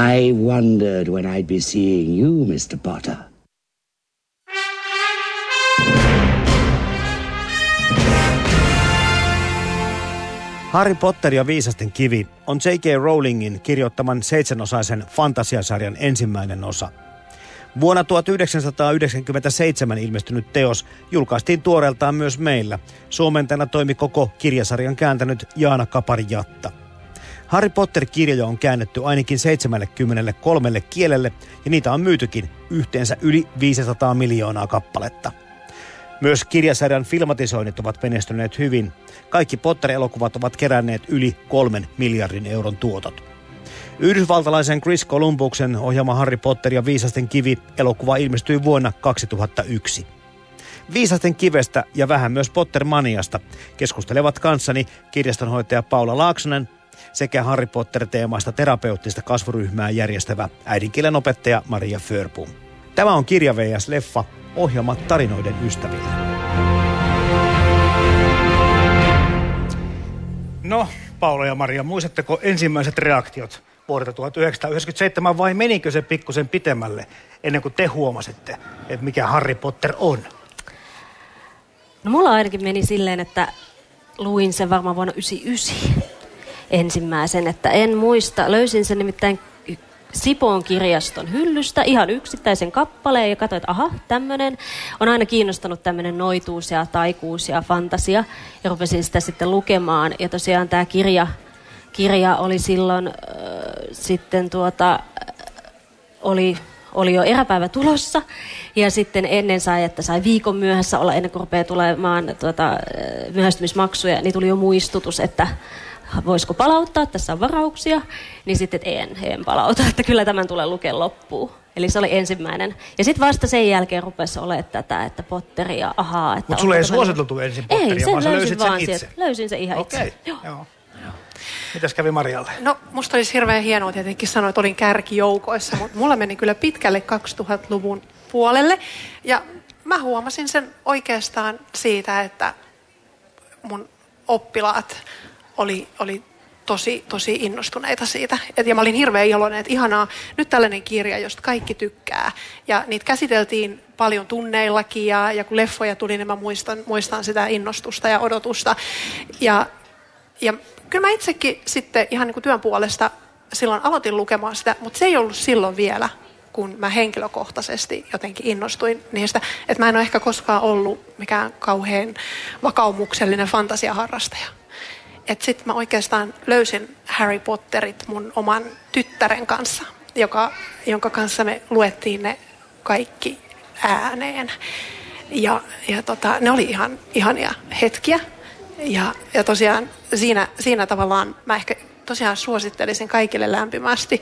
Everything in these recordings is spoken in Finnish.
I wondered when I'd be seeing you, Mr. Potter. Harry Potter ja viisasten kivi on J.K. Rowlingin kirjoittaman seitsemänosaisen fantasiasarjan ensimmäinen osa. Vuonna 1997 ilmestynyt teos julkaistiin tuoreeltaan myös meillä. Suomentajana toimi koko kirjasarjan kääntänyt Jaana Kapari-Jatta. Harry Potter-kirjoja on käännetty ainakin 73 kielelle ja niitä on myytykin yhteensä yli 500 miljoonaa kappaletta. Myös kirjasarjan filmatisoinnit ovat menestyneet hyvin. Kaikki Potter-elokuvat ovat keränneet yli kolmen miljardin euron tuotot. Yhdysvaltalaisen Chris Columbuksen ohjaama Harry Potter ja Viisasten kivi elokuva ilmestyi vuonna 2001. Viisasten kivestä ja vähän myös Potter-maniasta keskustelevat kanssani kirjastonhoitaja Paula Laaksonen sekä Harry Potter-teemaista terapeuttista kasvuryhmää järjestävä äidinkielen opettaja Maria Förpum. Tämä on Kirja VS Leffa, ohjelma tarinoiden ystäville. No, Paula ja Maria, muistatteko ensimmäiset reaktiot vuodelta 1997 vai menikö se pikkusen pitemmälle ennen kuin te huomasitte, että mikä Harry Potter on? No mulla ainakin meni silleen, että luin sen varmaan vuonna 1999 ensimmäisen, että en muista. Löysin sen nimittäin Sipoon kirjaston hyllystä ihan yksittäisen kappaleen ja katsoin, että aha, tämmöinen. On aina kiinnostanut tämmöinen noituus ja taikuus ja fantasia ja rupesin sitä sitten lukemaan. Ja tosiaan tämä kirja, kirja oli silloin äh, sitten tuota, oli oli jo eräpäivä tulossa ja sitten ennen sai, että sai viikon myöhässä olla ennen kuin rupeaa tulemaan tuota, myöhästymismaksuja, niin tuli jo muistutus, että voisiko palauttaa, tässä on varauksia, niin sitten en, en palauta, että kyllä tämän tulee lukea loppuun. Eli se oli ensimmäinen. Ja sitten vasta sen jälkeen rupesi olemaan tätä, että Potteria, ahaa. Että Mutta sulle ei suositeltu ensin Potteria, ei, sen vaan löysin löysit vaan sen itse. Sieltä. Löysin sen ihan Okei, itse. Joo. joo. Mitäs kävi Marialle? No, musta olisi hirveän hienoa tietenkin sanoa, että olin kärkijoukoissa, mutta mulla meni kyllä pitkälle 2000-luvun puolelle. Ja mä huomasin sen oikeastaan siitä, että mun oppilaat oli, oli tosi, tosi innostuneita siitä. Et, ja mä olin hirveän iloinen, että ihanaa, nyt tällainen kirja, josta kaikki tykkää. Ja niitä käsiteltiin paljon tunneillakin ja, ja kun leffoja tuli, niin mä muistan, muistan sitä innostusta ja odotusta. Ja, ja kyllä mä itsekin sitten ihan niin kuin työn puolesta silloin aloitin lukemaan sitä, mutta se ei ollut silloin vielä, kun mä henkilökohtaisesti jotenkin innostuin niistä. Että mä en ole ehkä koskaan ollut mikään kauhean vakaumuksellinen fantasiaharrastaja. Että sitten mä oikeastaan löysin Harry Potterit mun oman tyttären kanssa, joka, jonka kanssa me luettiin ne kaikki ääneen. Ja, ja tota, ne oli ihan ihania hetkiä. Ja, ja tosiaan siinä, siinä tavallaan mä ehkä tosiaan suosittelisin kaikille lämpimästi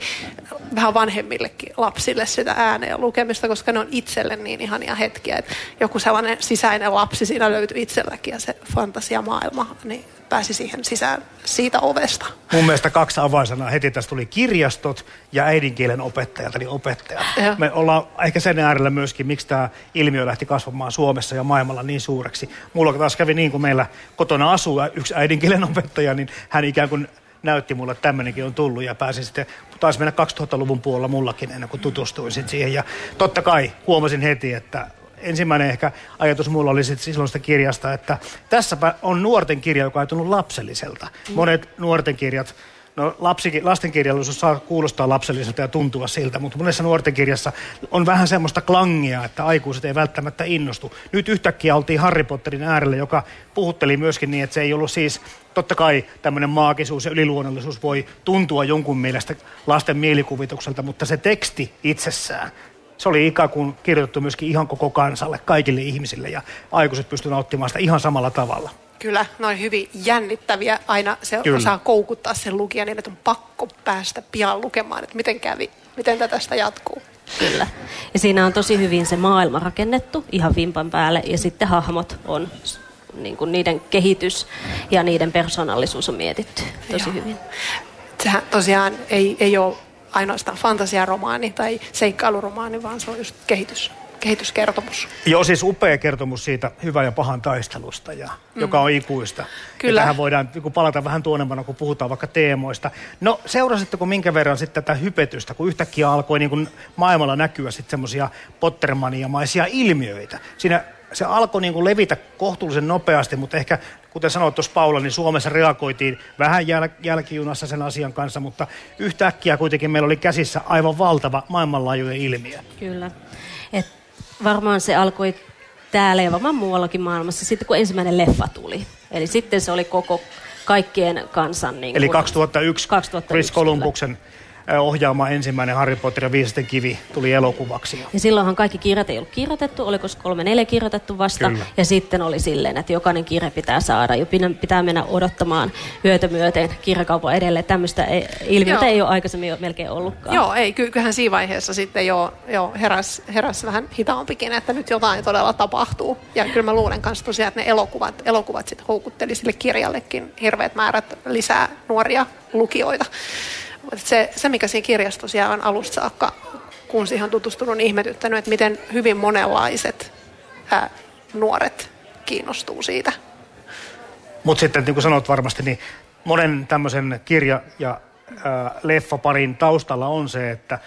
vähän vanhemmillekin lapsille sitä ääneen lukemista, koska ne on itselle niin ihania hetkiä, että joku sellainen sisäinen lapsi siinä löytyy itselläkin ja se fantasiamaailma, niin pääsi siihen sisään siitä ovesta. Mun mielestä kaksi avainsanaa heti tästä tuli kirjastot ja äidinkielen opettajat, eli opettajat. Joo. Me ollaan ehkä sen äärellä myöskin, miksi tämä ilmiö lähti kasvamaan Suomessa ja maailmalla niin suureksi. Mulla taas kävi niin, kun meillä kotona asuu yksi äidinkielen opettaja, niin hän ikään kuin näytti mulle, että tämmöinenkin on tullut ja pääsin sitten, taisi mennä 2000-luvun puolella mullakin ennen kuin tutustuin sit siihen. Ja totta kai huomasin heti, että ensimmäinen ehkä ajatus mulla oli sit silloista kirjasta, että tässäpä on nuorten kirja, joka ei tullut lapselliselta. Monet nuorten kirjat, no lapsikin, lastenkirjallisuus saa kuulostaa lapselliselta ja tuntua siltä, mutta monessa nuorten kirjassa on vähän semmoista klangia, että aikuiset ei välttämättä innostu. Nyt yhtäkkiä oltiin Harry Potterin äärellä, joka puhutteli myöskin niin, että se ei ollut siis, totta kai tämmöinen maagisuus ja yliluonnollisuus voi tuntua jonkun mielestä lasten mielikuvitukselta, mutta se teksti itsessään se oli ikään kuin kirjoitettu myöskin ihan koko kansalle, kaikille ihmisille ja aikuiset pystyivät nauttimaan sitä ihan samalla tavalla. Kyllä, ne on hyvin jännittäviä. Aina se Kyllä. osaa koukuttaa sen lukijan niin, että on pakko päästä pian lukemaan, että miten kävi, miten tätä tästä jatkuu. Kyllä. Ja siinä on tosi hyvin se maailma rakennettu ihan vimpan päälle ja sitten hahmot on niin kuin niiden kehitys ja niiden persoonallisuus on mietitty tosi Joo. hyvin. Sehän tosiaan ei, ei ole ainoastaan fantasiaromaani tai seikkailuromaani, vaan se on just kehitys, kehityskertomus. Joo, siis upea kertomus siitä hyvän ja pahan taistelusta, ja, mm. joka on ikuista. Kyllä. Ja tähän voidaan niin palata vähän tuonempana, kun puhutaan vaikka teemoista. No seurasitteko minkä verran sitten tätä hypetystä, kun yhtäkkiä alkoi niin kuin maailmalla näkyä sitten semmoisia Pottermania-maisia ilmiöitä. Siinä se alkoi niin kuin levitä kohtuullisen nopeasti, mutta ehkä kuten sanoit tuossa Paula, niin Suomessa reagoitiin vähän jäl- jälkijunassa sen asian kanssa, mutta yhtäkkiä kuitenkin meillä oli käsissä aivan valtava maailmanlaajuinen ilmiö. Kyllä. Et varmaan se alkoi täällä ja varmaan muuallakin maailmassa sitten, kun ensimmäinen leffa tuli. Eli sitten se oli koko kaikkien kansan... Niin Eli kuin- 2001, 2001 Chris Columbuksen ohjaama ensimmäinen Harry Potter ja viisasten kivi tuli elokuvaksi. Ja silloinhan kaikki kirjat ei ollut kirjoitettu, oliko se kolme neljä kirjoitettu vasta. Kyllä. Ja sitten oli silleen, että jokainen kirja pitää saada. Ja pitää- mennä odottamaan yötä myöten kirjakaupan edelleen. Tämmöistä ei, ilmiötä Joo. ei ole aikaisemmin jo melkein ollutkaan. Joo, ei, ky- kyllähän siinä vaiheessa sitten jo, jo heräs, heräs vähän hitaampikin, että nyt jotain todella tapahtuu. Ja kyllä mä luulen kanssa tosiaan, että ne elokuvat, elokuvat sitten houkutteli sille kirjallekin hirveät määrät lisää nuoria lukijoita. Mut Se, se, mikä siinä kirjassa tosiaan on alusta saakka, kun siihen on tutustunut, on ihmetyttänyt, että miten hyvin monenlaiset ää, nuoret kiinnostuu siitä. Mutta sitten niin kuin sanot varmasti, niin monen tämmöisen kirja- ja äh, leffaparin taustalla on se, että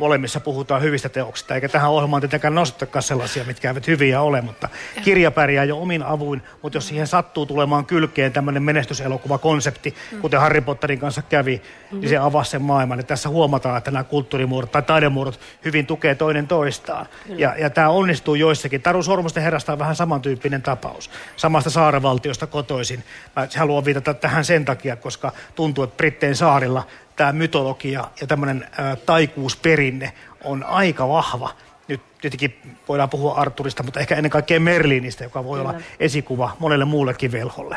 molemmissa puhutaan hyvistä teoksista, eikä tähän ohjelmaan tietenkään nostetakaan sellaisia, mitkä eivät hyviä ole, mutta kirja pärjää jo omin avuin, mutta jos siihen sattuu tulemaan kylkeen tämmöinen menestyselokuvakonsepti, kuten Harry Potterin kanssa kävi, niin se avasi sen maailman. Ja tässä huomataan, että nämä kulttuurimuodot tai taidemuodot hyvin tukee toinen toistaan. Ja, ja tämä onnistuu joissakin. Taru Sormusten herrasta on vähän samantyyppinen tapaus. Samasta saaravaltiosta kotoisin. Mä haluan viitata tähän sen takia, koska tuntuu, että Britteen saarilla tämä mytologia ja tämmöinen taikuusperinne on aika vahva. Nyt tietenkin voidaan puhua Arturista, mutta ehkä ennen kaikkea Merlinistä, joka voi olla esikuva monelle muullekin velholle.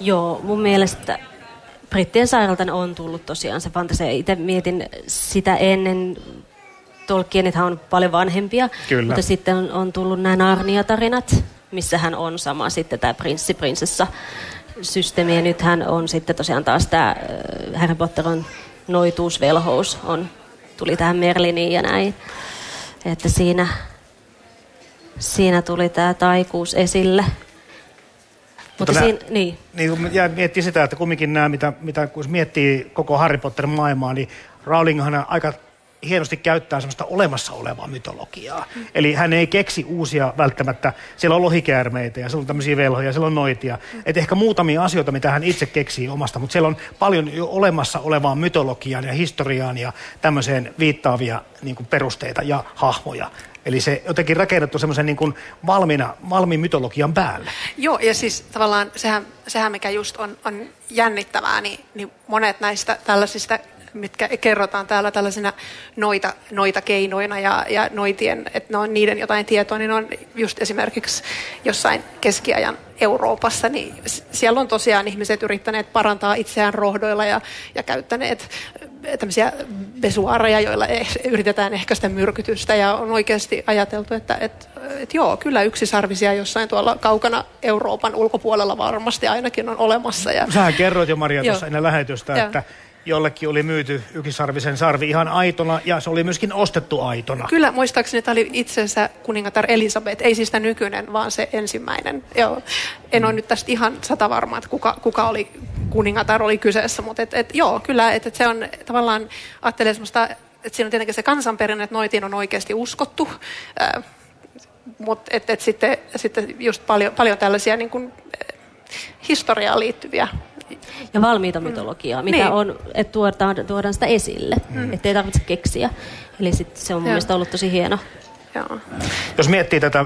Joo, mun mielestä Brittien sairaalta on tullut tosiaan se fantasia. Itse mietin sitä ennen, Tolkienithan on paljon vanhempia, Kyllä. mutta sitten on, on tullut nämä Narnia-tarinat, missä hän on sama sitten tämä prinssi, prinsessa systeemi. Ja nythän on sitten tosiaan taas tämä Harry Potter on noituusvelhous, on, tuli tähän Merliniin ja näin. Että siinä, siinä tuli tämä taikuus esille. Mutta, nää- siinä, niin. Niin jää miettii sitä, että kumminkin nämä, mitä, mitä kun miettii koko Harry Potter maailmaa, niin Rowlinghan aika hienosti käyttää semmoista olemassa olevaa mytologiaa. Mm. Eli hän ei keksi uusia välttämättä. Siellä on lohikäärmeitä ja siellä on tämmöisiä velhoja, siellä on noitia. Mm. Et ehkä muutamia asioita, mitä hän itse keksii omasta, mutta siellä on paljon jo olemassa olevaa mytologiaan ja historiaan ja tämmöiseen viittaavia niin kuin perusteita ja hahmoja. Eli se jotenkin rakennettu semmoisen niin valmiina, valmiin mytologian päälle. Joo, ja siis tavallaan sehän, sehän mikä just on, on jännittävää, niin, niin monet näistä tällaisista, mitkä kerrotaan täällä tällaisina noita, noita keinoina ja, ja noitien, että ne on niiden jotain tietoa, niin ne on just esimerkiksi jossain keskiajan Euroopassa, niin siellä on tosiaan ihmiset yrittäneet parantaa itseään rohdoilla ja, ja käyttäneet tämmöisiä besuaareja, joilla eh- yritetään ehkäistä myrkytystä ja on oikeasti ajateltu, että et, et joo, kyllä yksisarvisia jossain tuolla kaukana Euroopan ulkopuolella varmasti ainakin on olemassa. Ja, Sähän kerroit jo Maria tuossa ennen lähetystä, Joo. että jollekin oli myyty ykisarvisen sarvi ihan aitona ja se oli myöskin ostettu aitona. Kyllä, muistaakseni tämä oli itse asiassa kuningatar Elisabeth, ei siis tämä nykyinen, vaan se ensimmäinen. Joo. En ole nyt tästä ihan sata varma, että kuka, kuka oli kuningatar oli kyseessä, mutta et, et, joo, kyllä, että et se on tavallaan, ajattelee semmoista, että siinä on tietenkin se kansanperinne, että noitiin on oikeasti uskottu, äh, mutta et, et sitten, sitten just paljon, paljon tällaisia niin kuin, historiaan liittyviä Ja valmiita mytologiaa, mitä Niin. on, että tuodaan, tuodaan sitä esille, mm. ettei tarvitse keksiä. Eli sit se on mun mielestä ollut tosi hieno. Joo. Jos miettii tätä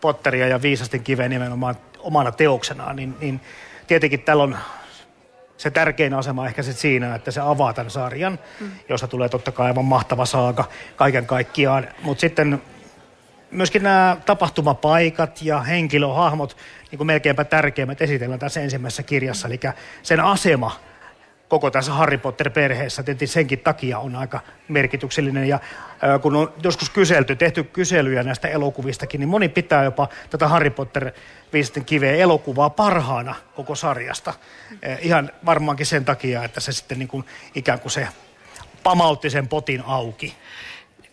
Potteria ja viisasten kiveä nimenomaan omana teoksenaan, niin, niin tietenkin täällä on se tärkein asema ehkä sit siinä, että se avaa tämän sarjan, mm. josta tulee totta kai aivan mahtava saaka kaiken kaikkiaan. Mutta sitten myöskin nämä tapahtumapaikat ja henkilöhahmot niin kuin melkeinpä tärkeimmät esitellään tässä ensimmäisessä kirjassa. Eli sen asema koko tässä Harry Potter-perheessä tietysti senkin takia on aika merkityksellinen. Ja kun on joskus kyselty, tehty kyselyjä näistä elokuvistakin, niin moni pitää jopa tätä Harry Potter viisten kiveä elokuvaa parhaana koko sarjasta. Äh, ihan varmaankin sen takia, että se sitten niin kuin, ikään kuin se pamautti sen potin auki.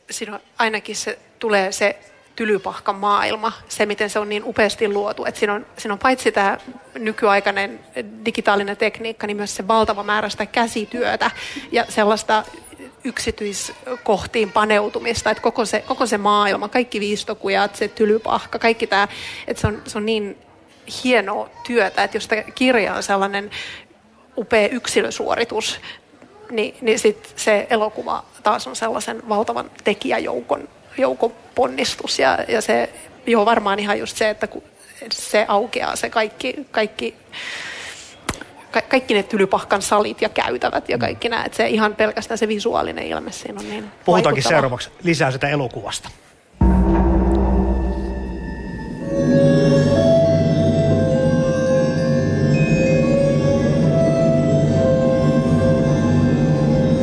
Siinä on ainakin se tulee se tylypahkan maailma, se miten se on niin upeasti luotu. Että siinä, on, siinä on paitsi tämä nykyaikainen digitaalinen tekniikka, niin myös se valtava määrä sitä käsityötä ja sellaista yksityiskohtiin paneutumista, että koko se, koko se maailma, kaikki viistokujat, se tylypahka, kaikki tämä, että se on, se on niin hienoa työtä, että jos tämä kirja on sellainen upea yksilösuoritus, niin, niin sit se elokuva taas on sellaisen valtavan tekijäjoukon joukon ponnistus ja, ja se, joo varmaan ihan just se, että kun se aukeaa se kaikki, kaikki ka- kaikki ne tylypahkan salit ja käytävät ja kaikki nämä, että se ihan pelkästään se visuaalinen ilme siinä on niin Puhutaankin vaikuttava. seuraavaksi lisää sitä elokuvasta.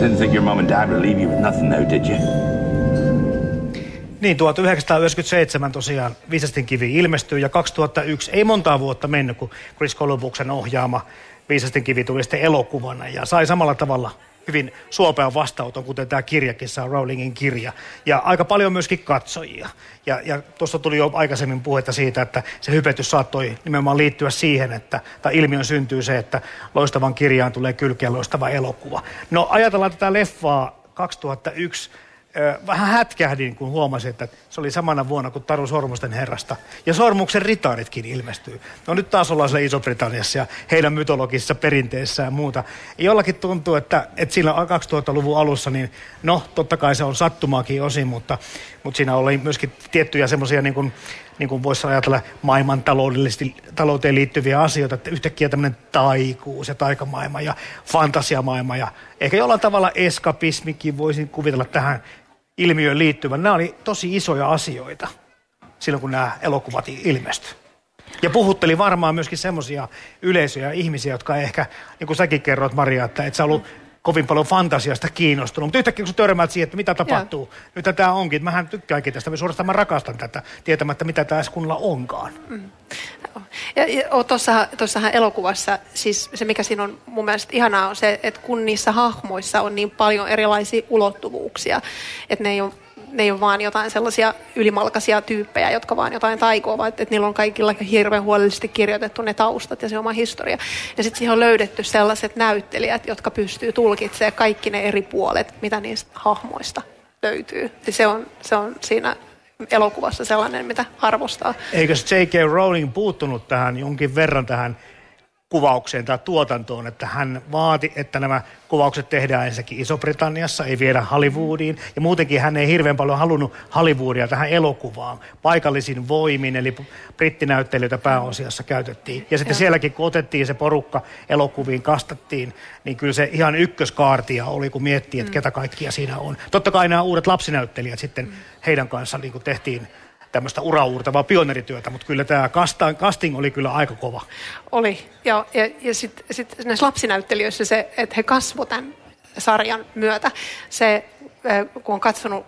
Didn't think your mom and dad would leave you with nothing now, did you? Niin, 1997 tosiaan Viisastin kivi ilmestyy ja 2001 ei montaa vuotta mennyt, kun Chris Columbuksen ohjaama Viisastin kivi tuli sitten elokuvana ja sai samalla tavalla hyvin suopean vastauton, kuten tämä kirjakin saa, Rowlingin kirja. Ja aika paljon myöskin katsojia. Ja, ja tuossa tuli jo aikaisemmin puhetta siitä, että se hypetys saattoi nimenomaan liittyä siihen, että, tai ilmiön syntyy se, että loistavan kirjaan tulee kylkeä loistava elokuva. No ajatellaan tätä leffaa 2001 vähän hätkähdin, kun huomasin, että se oli samana vuonna kuin Taru Sormusten herrasta. Ja Sormuksen ritaaritkin ilmestyy. No nyt taas ollaan siellä Iso-Britanniassa ja heidän mytologisessa perinteessä ja muuta. Jollakin tuntuu, että, että sillä 2000-luvun alussa, niin no totta kai se on sattumaakin osin, mutta, mutta siinä oli myöskin tiettyjä semmoisia niin kuin, niin kuin voisi ajatella maailman talouteen liittyviä asioita, että yhtäkkiä tämmöinen taikuus ja taikamaailma ja fantasiamaailma ja ehkä jollain tavalla eskapismikin voisin kuvitella tähän ilmiöön liittyvän. Nämä oli tosi isoja asioita silloin, kun nämä elokuvat ilmestyivät. Ja puhutteli varmaan myöskin semmoisia yleisöjä ihmisiä, jotka ehkä, niin kuin säkin kerroit Maria, että et sä ollut kovin paljon fantasiasta kiinnostunut. Mutta yhtäkkiä kun sä törmäät siihen, että mitä tapahtuu, Joo. nyt tämä onkin. Mähän tykkäänkin tästä, suorastaan mä rakastan tätä, tietämättä mitä tämä kunnolla onkaan. Mm. Ja, ja tuossahan elokuvassa, siis se mikä siinä on mun mielestä ihanaa on se, että kun niissä hahmoissa on niin paljon erilaisia ulottuvuuksia, että ne ei ole ne ei ole vaan jotain sellaisia ylimalkaisia tyyppejä, jotka vaan jotain taikoo, vaan että, että niillä on kaikilla hirveän huolellisesti kirjoitettu ne taustat ja se oma historia. Ja sitten siihen on löydetty sellaiset näyttelijät, jotka pystyy tulkitsemaan kaikki ne eri puolet, mitä niistä hahmoista löytyy. Ja se on, se on siinä elokuvassa sellainen, mitä arvostaa. Eikö J.K. Rowling puuttunut tähän jonkin verran tähän kuvaukseen tai tuotantoon, että hän vaati, että nämä kuvaukset tehdään ensinnäkin Iso-Britanniassa, ei viedä Hollywoodiin. Ja muutenkin hän ei hirveän paljon halunnut Hollywoodia tähän elokuvaan. Paikallisin voimin, eli brittinäyttelijöitä pääosiassa käytettiin. Ja sitten sielläkin, kun otettiin se porukka elokuviin, kastattiin, niin kyllä se ihan ykköskaartia oli, kun miettii, että mm. ketä kaikkia siinä on. Totta kai nämä uudet lapsinäyttelijät sitten, mm. heidän kanssaan niin tehtiin tämmöistä urauurtavaa pioneerityötä, mutta kyllä tämä casting oli kyllä aika kova. Oli, ja, ja, ja sitten sit näissä lapsinäyttelijöissä se, että he kasvoivat tämän sarjan myötä. Se, kun on katsonut,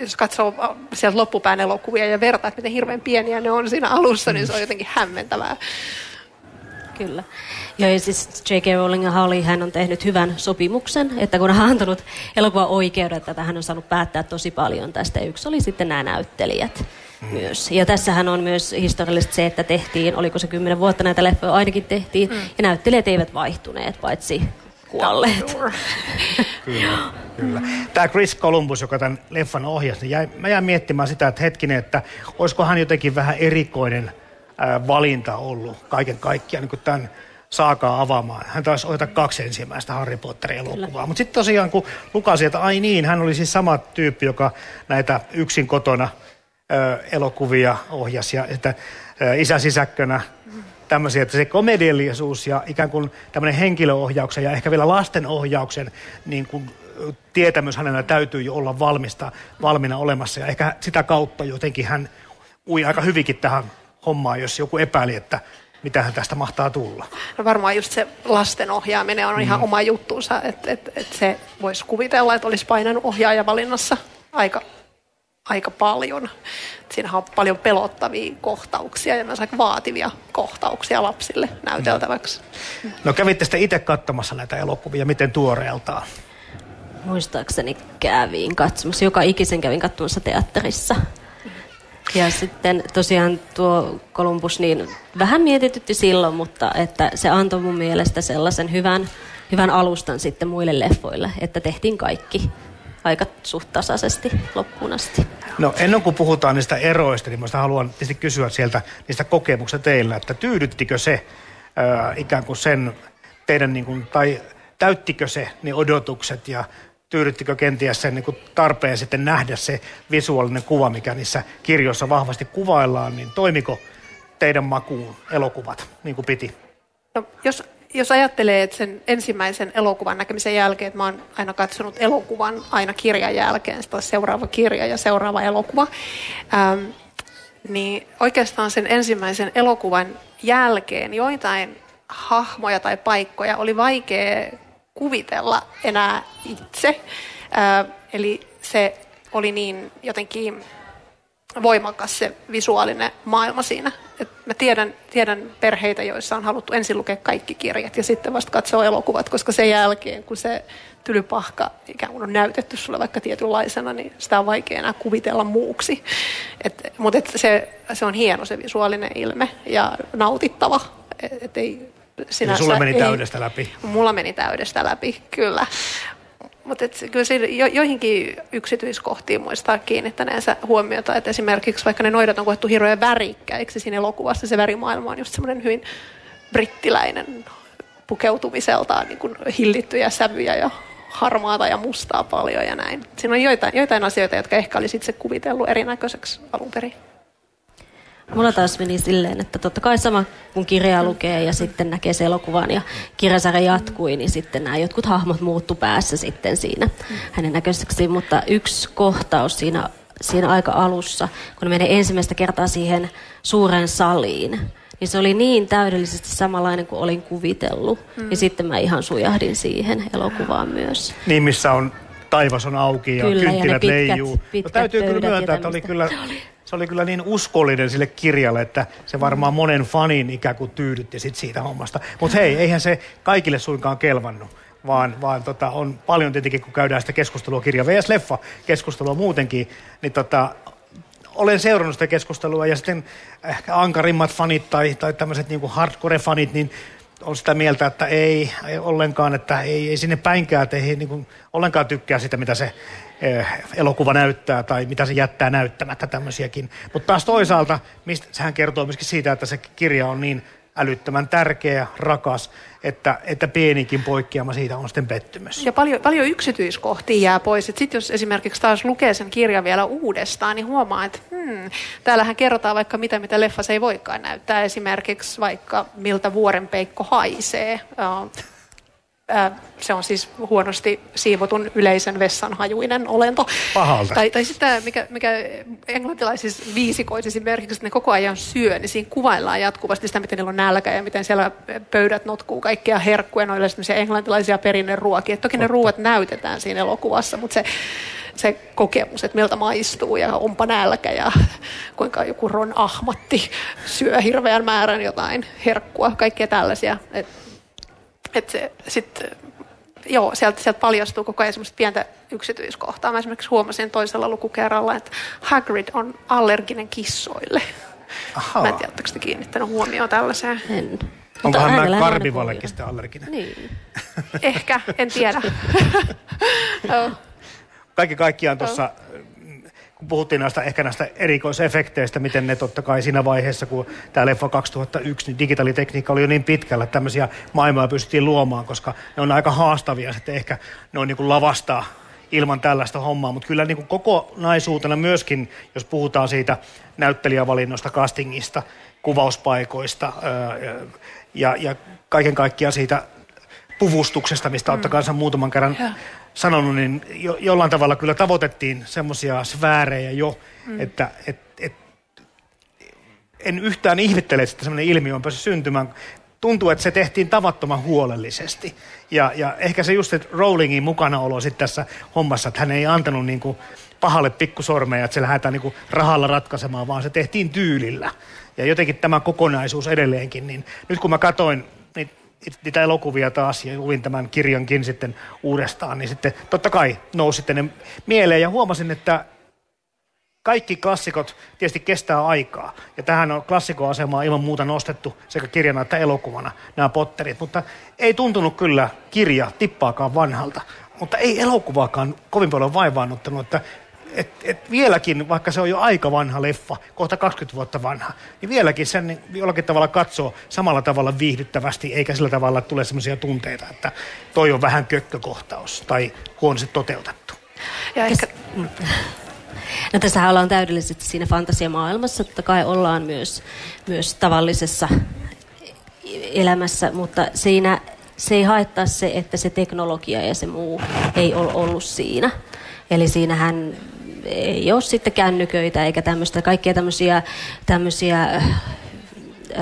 jos katsoo sieltä loppupään elokuvia ja vertaa, että miten hirveän pieniä ne on siinä alussa, niin se on jotenkin hämmentävää. Kyllä. Ja siis J.K. Rowling Holly, hän on tehnyt hyvän sopimuksen, että kun hän on antanut elokuvan oikeudet, että hän on saanut päättää tosi paljon tästä. Yksi oli sitten nämä näyttelijät mm. Myös. Ja tässähän on myös historiallisesti se, että tehtiin, oliko se kymmenen vuotta näitä leffoja ainakin tehtiin, mm. ja näyttelijät eivät vaihtuneet, paitsi kuolleet. kyllä, kyllä. Tämä Chris Columbus, joka tämän leffan ohjasi, niin jäi, mä jäin miettimään sitä, että hetkinen, että olisiko hän jotenkin vähän erikoinen ää, valinta ollut kaiken kaikkiaan niin tämän saakaa avaamaan. Hän taisi ohjata kaksi ensimmäistä Harry Potter-elokuvaa. Mutta sitten tosiaan, kun lukasi, että ai niin, hän oli siis sama tyyppi, joka näitä yksin kotona elokuvia ohjasi. Ja että isä sisäkkönä tämmöisiä, että se komediallisuus ja ikään kuin tämmöinen henkilöohjauksen ja ehkä vielä lastenohjauksen niin kuin tietämys hänellä täytyy jo olla valmista, valmiina olemassa. Ja ehkä sitä kautta jotenkin hän ui aika hyvinkin tähän hommaan, jos joku epäili, että mitähän tästä mahtaa tulla. No varmaan just se lasten ohjaaminen on mm. ihan oma juttuunsa, että et, et se voisi kuvitella, että olisi painanut ohjaajavalinnassa aika, aika paljon. Siinähän on paljon pelottavia kohtauksia ja myös aika vaativia kohtauksia lapsille näyteltäväksi. No kävitte sitten itse katsomassa näitä elokuvia, miten tuoreeltaan? Muistaakseni kävin katsomassa, joka ikisen kävin katsomassa teatterissa. Ja sitten tosiaan tuo Columbus niin vähän mietitytti silloin, mutta että se antoi mun mielestä sellaisen hyvän, hyvän alustan sitten muille leffoille, että tehtiin kaikki aika suht tasaisesti loppuun asti. No ennen kuin puhutaan niistä eroista, niin mä haluan tietysti kysyä sieltä niistä kokemuksista teillä, että tyydyttikö se ää, ikään kuin sen teidän, niin kuin, tai täyttikö se ne odotukset ja tyydyttikö kenties sen niin kuin tarpeen sitten nähdä se visuaalinen kuva, mikä niissä kirjoissa vahvasti kuvaillaan, niin toimiko teidän makuun elokuvat niin kuin piti? No, jos, jos ajattelee, että sen ensimmäisen elokuvan näkemisen jälkeen, että mä oon aina katsonut elokuvan aina kirjan jälkeen, sitä seuraava kirja ja seuraava elokuva, ähm, niin oikeastaan sen ensimmäisen elokuvan jälkeen joitain hahmoja tai paikkoja oli vaikea kuvitella enää itse. Ää, eli se oli niin jotenkin voimakas se visuaalinen maailma siinä. Et mä tiedän, tiedän perheitä, joissa on haluttu ensin lukea kaikki kirjat ja sitten vasta katsoa elokuvat, koska sen jälkeen, kun se tylypahka ikään kuin on näytetty sulle vaikka tietynlaisena, niin sitä on vaikea enää kuvitella muuksi. Et, mutta et se, se on hieno se visuaalinen ilme ja nautittava. Et, et ei, sinänsä, sulla meni täydestä läpi. Mulla meni täydestä läpi, kyllä. Mutta kyllä siinä jo, joihinkin yksityiskohtiin muistaa kiinnittäneensä huomiota, että esimerkiksi vaikka ne noidat on koettu hirveän värikkäiksi siinä elokuvassa, se värimaailma on just semmoinen hyvin brittiläinen pukeutumiseltaan niin kuin hillittyjä sävyjä ja harmaata ja mustaa paljon ja näin. Siinä on joitain, joitain asioita, jotka ehkä olisi itse kuvitellut erinäköiseksi alun perin. Mulla taas meni silleen, että totta kai sama kun kirjaa lukee ja sitten näkee se elokuvan ja kirjasarja jatkui, niin sitten nämä jotkut hahmot muuttu päässä sitten siinä hänen näköiseksi. Mutta yksi kohtaus siinä, siinä aika alussa, kun menee ensimmäistä kertaa siihen suureen saliin, niin se oli niin täydellisesti samanlainen kuin olin kuvitellut. Mm. Ja sitten mä ihan sujahdin siihen elokuvaan myös. Niin, missä on taivas on auki ja kyllä, kynttilät ja pitkät, leijuu. Pitkät no, täytyy kyllä myöntää, että oli kyllä se oli kyllä niin uskollinen sille kirjalle, että se varmaan monen fanin ikään kuin tyydytti sit siitä hommasta. Mutta hei, eihän se kaikille suinkaan kelvannut vaan, vaan tota, on paljon tietenkin, kun käydään sitä keskustelua, kirja vs. leffa keskustelua muutenkin, niin tota, olen seurannut sitä keskustelua ja sitten ehkä ankarimmat fanit tai, tai tämmöiset niin hardcore-fanit, niin on sitä mieltä, että ei, ei ollenkaan, että ei, ei sinne päinkään, että ei niin kuin, ollenkaan tykkää sitä, mitä se eh, elokuva näyttää tai mitä se jättää näyttämättä tämmöisiäkin. Mutta taas toisaalta, mistä, sehän kertoo myöskin siitä, että se kirja on niin älyttömän tärkeä, rakas, että, että pienikin poikkeama siitä on sitten pettymys. Ja paljon, paljon yksityiskohtia jää pois. Sitten jos esimerkiksi taas lukee sen kirjan vielä uudestaan, niin huomaa, että hmm, täällähän kerrotaan vaikka mitä, mitä leffassa ei voikaan näyttää. Esimerkiksi vaikka miltä vuorenpeikko haisee se on siis huonosti siivotun yleisen vessan hajuinen olento. Pahalta. Tai, tai sitten mikä, mikä englantilaisissa viisikoissa esimerkiksi, että ne koko ajan syö, niin siinä kuvaillaan jatkuvasti sitä, miten niillä on nälkä ja miten siellä pöydät notkuu kaikkia herkkuja, noille englantilaisia perinneruokia. Toki ne ruuat näytetään siinä elokuvassa, mutta se, se kokemus, että miltä maistuu ja onpa nälkä ja kuinka joku Ron Ahmatti syö hirveän määrän jotain herkkua, kaikkea tällaisia. Et että sitten joo, sieltä, sieltä paljastuu koko ajan semmoista pientä yksityiskohtaa. Mä esimerkiksi huomasin toisella lukukerralla, että Hagrid on allerginen kissoille. Ahaa. Mä en tiedä, oletteko kiinnittänyt huomioon tällaiseen? En. Onkohan nämä karbivallekin sitten allerginen? Niin. Ehkä, en tiedä. Kaikki kaikkiaan tuossa kun puhuttiin näistä, ehkä näistä erikoisefekteistä, miten ne totta kai siinä vaiheessa, kun tämä leffa 2001, niin digitaalitekniikka oli jo niin pitkällä, että tämmöisiä maailmaa pystyttiin luomaan, koska ne on aika haastavia sitten ehkä ne on niin kuin lavastaa ilman tällaista hommaa, mutta kyllä niin kuin kokonaisuutena myöskin, jos puhutaan siitä näyttelijävalinnosta, castingista, kuvauspaikoista ja, ja kaiken kaikkiaan siitä puvustuksesta, mistä mm. kanssa muutaman kerran ja. Sanonut, niin jo, jollain tavalla kyllä tavoitettiin semmoisia sfäärejä jo, mm. että et, et, en yhtään ihmettele, että semmoinen ilmiö on päässyt syntymään. Tuntuu, että se tehtiin tavattoman huolellisesti. Ja, ja ehkä se just, että Rowlingin mukanaolo sitten tässä hommassa, että hän ei antanut niin kuin pahalle pikkusormeja, että se lähdetään niin kuin rahalla ratkaisemaan, vaan se tehtiin tyylillä. Ja jotenkin tämä kokonaisuus edelleenkin, niin nyt kun mä katoin niitä elokuvia taas ja luin tämän kirjankin sitten uudestaan, niin sitten totta kai nousi sitten ne mieleen ja huomasin, että kaikki klassikot tietysti kestää aikaa. Ja tähän on klassikoasemaa ilman muuta nostettu sekä kirjana että elokuvana nämä Potterit. Mutta ei tuntunut kyllä kirja tippaakaan vanhalta. Mutta ei elokuvaakaan kovin paljon vaivaannuttanut, että et, et vieläkin, vaikka se on jo aika vanha leffa, kohta 20 vuotta vanha, niin vieläkin sen niin jollakin tavalla katsoo samalla tavalla viihdyttävästi, eikä sillä tavalla tule sellaisia tunteita, että toi on vähän kökkökohtaus tai huonosti toteutettu. Ja ehkä... No tässä ollaan täydellisesti siinä fantasiamaailmassa, totta kai ollaan myös, myös tavallisessa elämässä, mutta siinä se ei haittaa se, että se teknologia ja se muu ei ole ollut siinä. Eli siinähän ei ole sitten kännyköitä eikä tämmöistä, kaikkia tämmöisiä, tämmöisiä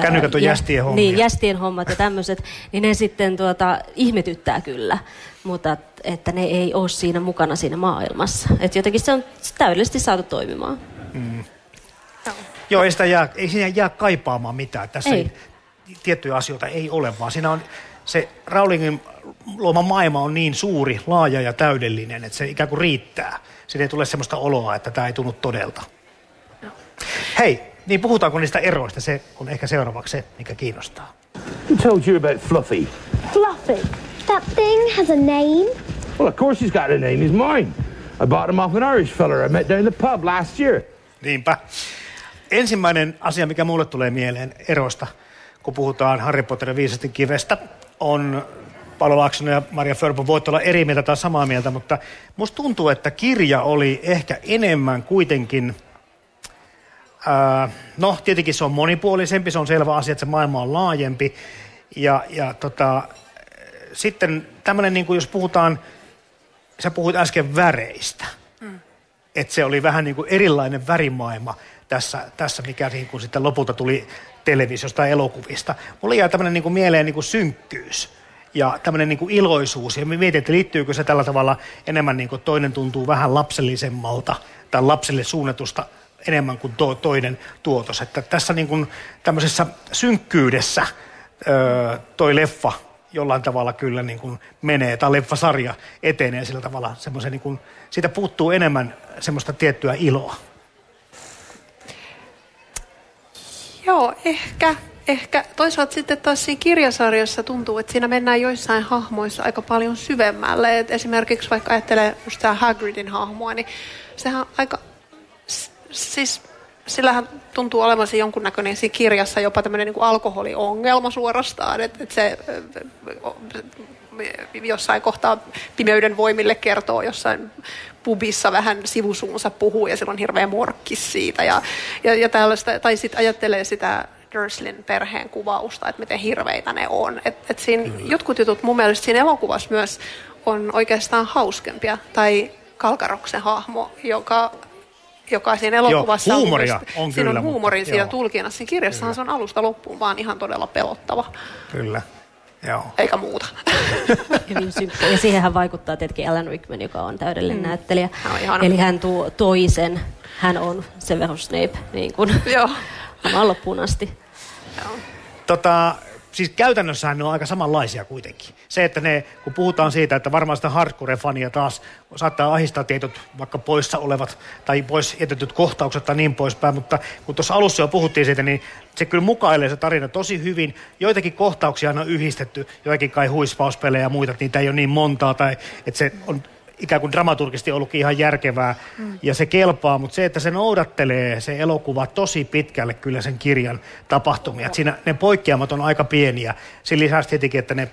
Kännykät on jästien hommia. Niin, jästien hommat ja tämmöiset, niin ne sitten tuota, ihmetyttää kyllä, mutta että ne ei ole siinä mukana siinä maailmassa. Että jotenkin se on täydellisesti saatu toimimaan. Mm. Joo, ei, sitä jää, ei siinä jää kaipaamaan mitään. Tässä ei. ei, tiettyjä asioita ei ole, vaan siinä on se Rowlingin luoma maailma on niin suuri, laaja ja täydellinen, että se ikään kuin riittää. Siinä ei tule sellaista oloa, että tämä ei tunnu todelta. No. Hei, niin puhutaanko niistä eroista? Se on ehkä seuraavaksi se, mikä kiinnostaa. Who told you about Fluffy? Fluffy? That thing has a name? Well, of course he's got a name. He's mine. I bought him off an Irish fella I met down the pub last year. Niinpä. Ensimmäinen asia, mikä mulle tulee mieleen erosta, kun puhutaan Harry Potterin viisasten kivestä, on Paolo Laaksonen ja Maria Förpo voit olla eri mieltä tai samaa mieltä, mutta musta tuntuu, että kirja oli ehkä enemmän kuitenkin, ää, no tietenkin se on monipuolisempi, se on selvä asia, että se maailma on laajempi. Ja, ja tota, sitten tämmöinen, niin kuin jos puhutaan, sä puhuit äsken väreistä, mm. että se oli vähän niin kuin erilainen värimaailma tässä, tässä mikä niin kuin sitten lopulta tuli televisiosta ja elokuvista. Mulla jää tämmöinen niin mieleen niin kuin synkkyys ja tämmöinen niin kuin iloisuus. Ja mietin, että liittyykö se tällä tavalla enemmän niin kuin toinen tuntuu vähän lapsellisemmalta tai lapselle suunnatusta enemmän kuin to, toinen tuotos. Että tässä niin kuin tämmöisessä synkkyydessä öö, toi leffa jollain tavalla kyllä niin kuin menee, tai leffasarja etenee sillä tavalla niin kuin, siitä puuttuu enemmän semmoista tiettyä iloa. Joo, ehkä ehkä toisaalta sitten taas siinä kirjasarjassa tuntuu, että siinä mennään joissain hahmoissa aika paljon syvemmälle. Et esimerkiksi vaikka ajattelee just tämä Hagridin hahmoa, niin sehän aika, siis sillähän tuntuu olevan se jonkunnäköinen siinä kirjassa jopa tämmöinen niin kuin alkoholiongelma suorastaan, että et se jossain kohtaa pimeyden voimille kertoo jossain pubissa vähän sivusuunsa puhuu ja silloin hirveä morkkis siitä ja, ja, ja tällaista, tai sitten ajattelee sitä Durslin perheen kuvausta, että miten hirveitä ne on. Et, et siinä jotkut jutut mun mielestä siinä elokuvassa myös on oikeastaan hauskempia. Tai Kalkaroksen hahmo, joka joka siinä elokuvassa Joo, huumoria on, on siinä kyllä, on huumorin mutta, siinä joo. tulkinnassa. Siinä kirjassahan se on alusta loppuun vaan ihan todella pelottava. Kyllä, joo. Eikä muuta. Hyvin synkkä. Ja siihenhän vaikuttaa tietenkin Alan Rickman, joka on täydellinen mm. näyttelijä. Hän. Eli hän tuo toisen, hän on Severus Snape, niin kuin Joo. hän loppuun asti. Joo. Tota, siis käytännössähän ne on aika samanlaisia kuitenkin. Se, että ne, kun puhutaan siitä, että varmaan sitä hardcore-fania taas saattaa ahistaa tietyt vaikka poissa olevat tai pois jätetyt kohtaukset tai niin poispäin, mutta kun tuossa alussa jo puhuttiin siitä, niin se kyllä mukailee se tarina tosi hyvin. Joitakin kohtauksia on yhdistetty, joitakin kai huispauspelejä ja muita, että niitä ei ole niin montaa tai että se on ikään kuin dramaturgisesti ollutkin ihan järkevää mm. ja se kelpaa, mutta se, että se noudattelee se elokuva tosi pitkälle kyllä sen kirjan tapahtumia. Et siinä ne poikkeamat on aika pieniä. Sen lisäksi tietenkin, että ne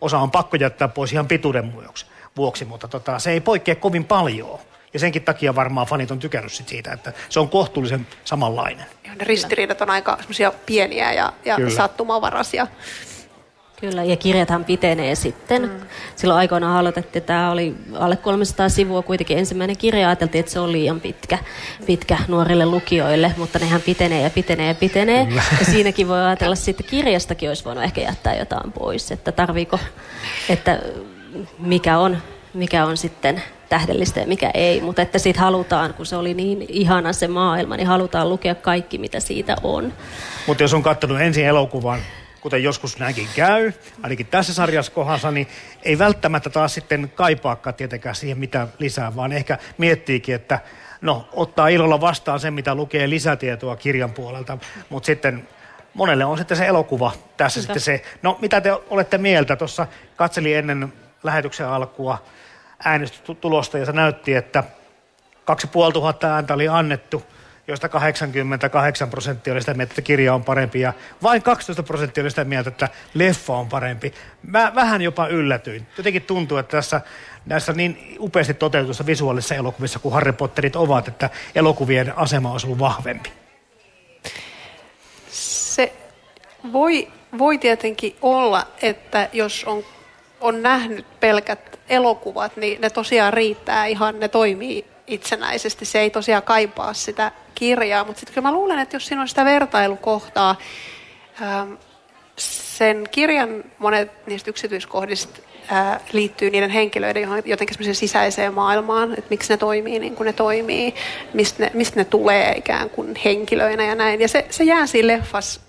osa on pakko jättää pois ihan pituuden vuoksi. vuoksi, mutta tota, se ei poikkea kovin paljon. Ja senkin takia varmaan fanit on tykännyt sit siitä, että se on kohtuullisen samanlainen. Ja ne ristiriidat on aika semmoisia pieniä ja, ja Kyllä. sattumavaraisia. Kyllä, ja kirjathan pitenee sitten. Mm. Silloin aikoinaan aloitettiin, tämä oli alle 300 sivua kuitenkin ensimmäinen kirja. Ajateltiin, että se on liian pitkä, pitkä nuorille lukijoille, mutta nehän pitenee ja pitenee ja pitenee. Kyllä. Ja siinäkin voi ajatella, että sitten kirjastakin olisi voinut ehkä jättää jotain pois, että tarviiko, että mikä on, mikä on sitten tähdellistä ja mikä ei, mutta että siitä halutaan, kun se oli niin ihana se maailma, niin halutaan lukea kaikki, mitä siitä on. Mutta jos on katsonut ensin elokuvan, kuten joskus näinkin käy, ainakin tässä sarjassa kohdassa, niin ei välttämättä taas sitten kaipaakaan tietenkään siihen mitä lisää, vaan ehkä miettiikin, että no ottaa ilolla vastaan sen, mitä lukee lisätietoa kirjan puolelta, mutta sitten monelle on sitten se elokuva tässä Niinpä. sitten se. No mitä te olette mieltä? Tuossa katselin ennen lähetyksen alkua äänestystulosta ja se näytti, että 2500 ääntä oli annettu, joista 88 prosenttia oli sitä mieltä, että kirja on parempi ja vain 12 prosenttia oli sitä mieltä, että leffa on parempi. Mä vähän jopa yllätyin. Jotenkin tuntuu, että tässä näissä niin upeasti toteutuissa visuaalisissa elokuvissa kuin Harry Potterit ovat, että elokuvien asema olisi ollut vahvempi. Se voi, voi tietenkin olla, että jos on, on nähnyt pelkät elokuvat, niin ne tosiaan riittää ihan, ne toimii itsenäisesti. Se ei tosiaan kaipaa sitä kirjaa, mutta sitten kyllä mä luulen, että jos siinä on sitä vertailukohtaa, ähm, sen kirjan monet niistä yksityiskohdista ää, liittyy niiden henkilöiden jotenkin semmoiseen sisäiseen maailmaan, että miksi ne toimii niin kuin ne toimii, mistä ne, mistä ne tulee ikään kuin henkilöinä ja näin. Ja se, se jää siinä leffassa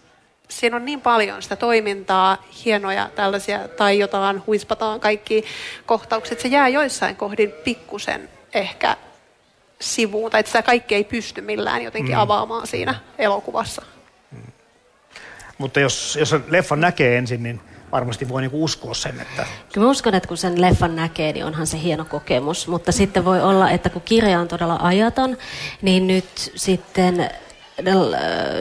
siinä on niin paljon sitä toimintaa, hienoja tällaisia, tai jotain huispataan kaikki kohtaukset. Se jää joissain kohdin pikkusen ehkä sivuun, tai että sitä kaikki ei pysty millään jotenkin mm. avaamaan siinä elokuvassa. Mutta jos, jos leffan näkee ensin, niin varmasti voi niinku uskoa sen, että Kyllä mä uskon, että kun sen leffan näkee, niin onhan se hieno kokemus. Mutta sitten voi olla, että kun kirja on todella ajaton, niin nyt sitten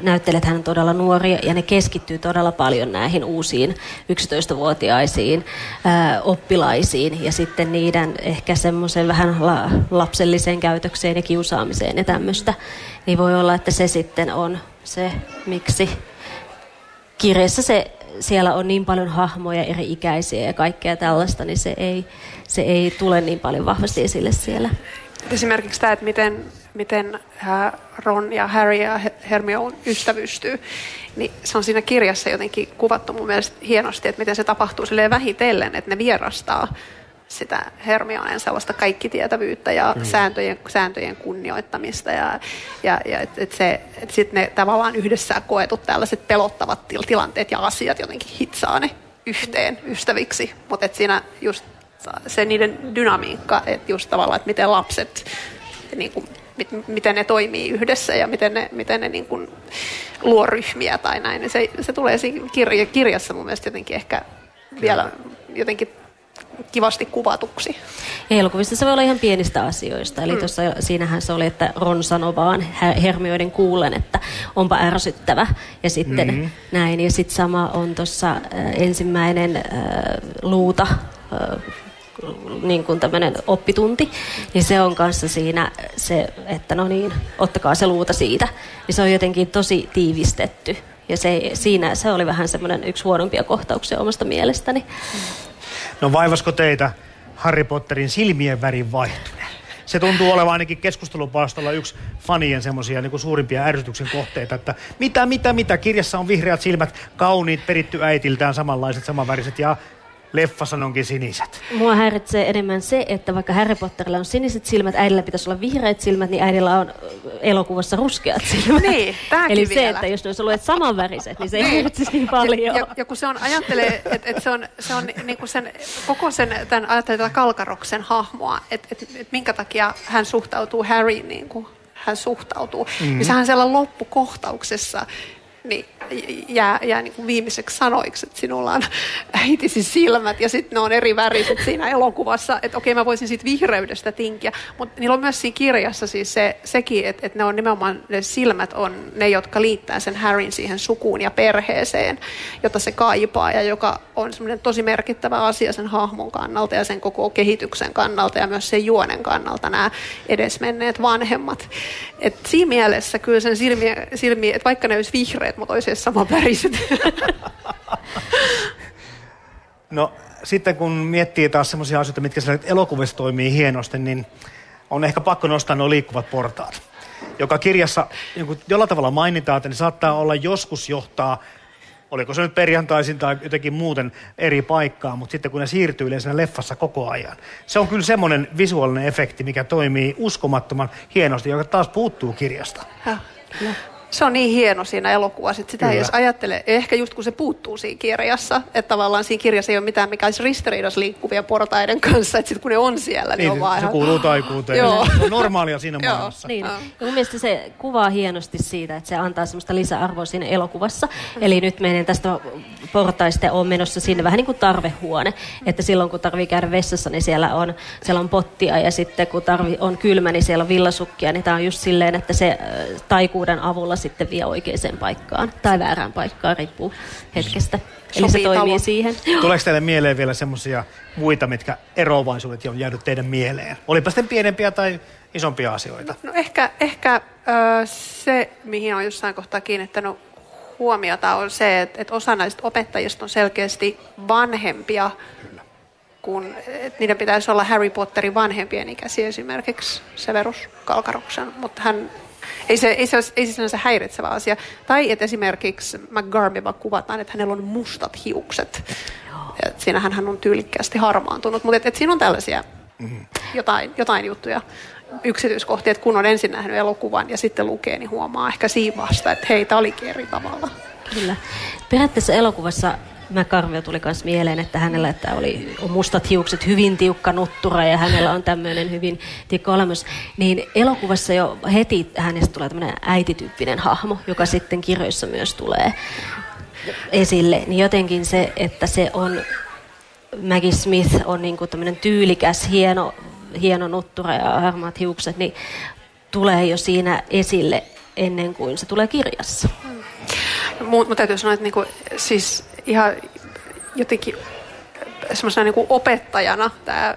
näyttelijät hän on todella nuoria ja ne keskittyy todella paljon näihin uusiin 11-vuotiaisiin ää, oppilaisiin ja sitten niiden ehkä semmoisen vähän la, lapselliseen käytökseen ja kiusaamiseen ja tämmöistä. Niin voi olla, että se sitten on se, miksi kirjassa se, siellä on niin paljon hahmoja eri ikäisiä ja kaikkea tällaista, niin se ei, se ei tule niin paljon vahvasti esille siellä. Esimerkiksi tämä, että miten, miten Ron ja Harry ja He- Hermione ystävystyy, niin se on siinä kirjassa jotenkin kuvattu mun mielestä hienosti, että miten se tapahtuu silleen vähitellen, että ne vierastaa sitä Hermioneen sellaista kaikkitietävyyttä ja sääntöjen, sääntöjen kunnioittamista ja, ja, ja että et se, et sitten ne tavallaan yhdessä koetut tällaiset pelottavat til- tilanteet ja asiat jotenkin hitsaa ne yhteen ystäviksi, mutta siinä just se niiden dynamiikka, että just tavallaan, että miten lapset, niin kuin, mit, miten ne toimii yhdessä ja miten ne, miten ne niin kuin luo ryhmiä tai näin, niin se, se tulee siinä kirja, kirjassa mun mielestä jotenkin ehkä vielä jotenkin kivasti kuvatuksi. Ja elokuvissa se voi olla ihan pienistä asioista. Eli mm. tuossa siinähän se oli, että Ron sanoi vaan Her- Hermioiden kuulen, että onpa ärsyttävä. Ja sitten mm-hmm. näin. Ja sitten sama on tuossa äh, ensimmäinen äh, luuta, äh, niin kuin tämmöinen oppitunti, niin se on kanssa siinä se, että no niin, ottakaa se luuta siitä. Niin se on jotenkin tosi tiivistetty. Ja se, siinä se oli vähän semmoinen yksi huonompia kohtauksia omasta mielestäni. No vaivasko teitä Harry Potterin silmien värin vaihtuminen? Se tuntuu olevan ainakin keskustelupalstalla yksi fanien semmoisia niin suurimpia ärsytyksen kohteita, että mitä, mitä, mitä, kirjassa on vihreät silmät, kauniit, peritty äitiltään samanlaiset, samanväriset ja leffassa ne onkin siniset. Mua häiritsee enemmän se, että vaikka Harry Potterilla on siniset silmät, äidillä pitäisi olla vihreät silmät, niin äidillä on ö, elokuvassa ruskeat silmät. Niin, Eli se, vielä. että jos ne olisi olleet samanväriset, niin se ei häiritsisi niin paljon. Ja, ja kun se on, ajattelee, että et se on, se on niinku sen, koko sen, tämän, ajattelee tätä Kalkaroksen hahmoa, että et, et minkä takia hän suhtautuu Harryin niin kuin hän suhtautuu. Mm-hmm. Niin sehän siellä loppukohtauksessa niin jää, jää niin kuin viimeiseksi sanoiksi, että sinulla on äitisi silmät ja sitten ne on eri väriset siinä elokuvassa, että okei mä voisin siitä vihreydestä tinkiä, mutta niillä on myös siinä kirjassa siis se, sekin, että, että ne on nimenomaan, ne silmät on ne, jotka liittää sen Harryn siihen sukuun ja perheeseen, jota se kaipaa ja joka on semmoinen tosi merkittävä asia sen hahmon kannalta ja sen koko kehityksen kannalta ja myös sen juonen kannalta nämä edesmenneet vanhemmat. Et siinä mielessä kyllä sen silmiä, silmiä että vaikka ne olisi vihreät, mutta olisi saman väriset. No sitten kun miettii taas semmoisia asioita, mitkä siellä elokuvissa toimii hienosti, niin on ehkä pakko nostaa nuo liikkuvat portaat. Joka kirjassa niin jollain tavalla mainitaan, että ne saattaa olla joskus johtaa oliko se nyt perjantaisin tai jotenkin muuten eri paikkaa, mutta sitten kun ne siirtyy yleensä leffassa koko ajan. Se on kyllä semmoinen visuaalinen efekti, mikä toimii uskomattoman hienosti, joka taas puuttuu kirjasta. Ja, ja se on niin hieno siinä elokuvassa, että sitä Kyllä. ei edes ajattele. Ehkä just kun se puuttuu siinä kirjassa, että tavallaan siinä kirjassa ei ole mitään, mikä olisi ristiriidassa liikkuvia portaiden kanssa, että sitten kun ne on siellä, niin, niin on vaan se ihan... kuuluu taikuuteen. Joo. Se on normaalia siinä maailmassa. Niin. Ja mun mielestä se kuvaa hienosti siitä, että se antaa semmoista lisäarvoa siinä elokuvassa. Mm. Eli nyt meidän tästä portaista on menossa sinne vähän niin kuin tarvehuone. Että silloin kun tarvii käydä vessassa, niin siellä on, siellä on pottia ja sitten kun tarvi on kylmä, niin siellä on villasukkia. Niin tämä on just silleen, että se taikuuden avulla sitten vie oikeaan paikkaan tai väärään paikkaan, riippuu hetkestä. Eli se toimii talo. siihen. Tuleeko teille mieleen vielä semmoisia muita, mitkä eroavaisuudet on jäänyt teidän mieleen? Olipa sitten pienempiä tai isompia asioita? No ehkä, ehkä äh, se, mihin on jossain kohtaa kiinnittänyt huomiota, on se, että, että osa näistä opettajista on selkeästi vanhempia Kyllä. kun että niiden pitäisi olla Harry Potterin vanhempien ikäisiä esimerkiksi Severus Kalkaroksen, mutta hän ei se, ei se, ei se sinänsä häiritsevä asia. Tai että esimerkiksi McGarmiva kuvataan, että hänellä on mustat hiukset. Et siinähän hän on tyylikkäästi harmaantunut, mutta et, et siinä on tällaisia mm. jotain, jotain juttuja yksityiskohtia, että kun on ensin nähnyt elokuvan ja sitten lukee, niin huomaa ehkä siinä vasta, että hei, tämä olikin eri tavalla. Kyllä. Periaatteessa elokuvassa McCarvey tuli myös mieleen, että hänellä että oli on mustat hiukset, hyvin tiukka nuttura ja hänellä on tämmöinen hyvin tiukka olemus. Niin elokuvassa jo heti hänestä tulee tämmöinen äitityyppinen hahmo, joka sitten kirjoissa myös tulee esille. Niin jotenkin se, että se on, Maggie Smith on niin kuin tämmöinen tyylikäs, hieno, hieno nuttura ja harmaat hiukset, niin tulee jo siinä esille ennen kuin se tulee kirjassa. Mutta täytyy sanoa, että niinku, siis ihan jotenkin semmoisena niin opettajana tämä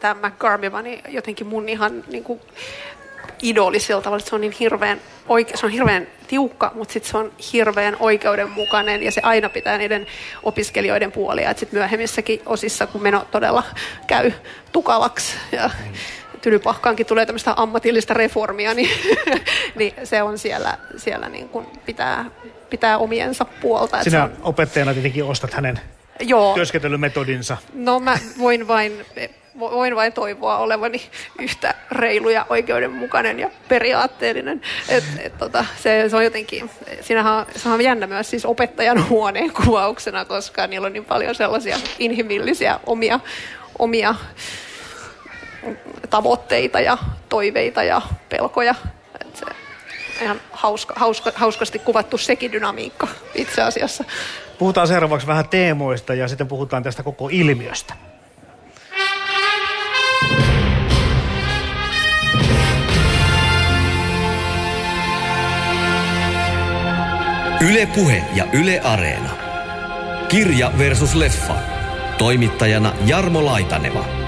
tämä McGarmiva, niin jotenkin mun ihan niin kuin idoli sillä tavalla, että se on niin hirveän, oike- se on hirveän tiukka, mutta sitten se on hirveän oikeudenmukainen ja se aina pitää niiden opiskelijoiden puolia. Että sitten myöhemmissäkin osissa, kun meno todella käy tukalaksi ja tylypahkaankin tulee tämmöistä ammatillista reformia, niin, niin se on siellä, siellä niin kuin pitää, pitää omiensa puolta. Sinä on... opettajana tietenkin ostat hänen Joo. työskentelymetodinsa. No mä voin vain, voin vain toivoa olevani yhtä reilu ja oikeudenmukainen ja periaatteellinen. Et, et, tota, se, se on jotenkin, siinähän se on jännä myös siis opettajan huoneen kuvauksena, koska niillä on niin paljon sellaisia inhimillisiä omia, omia tavoitteita ja toiveita ja pelkoja. Ihan hauska, hauska, hauskasti kuvattu sekin dynamiikka itse asiassa. Puhutaan seuraavaksi vähän teemoista ja sitten puhutaan tästä koko ilmiöstä. Yle Puhe ja Yle Areena. Kirja versus leffa. Toimittajana Jarmo Laitaneva.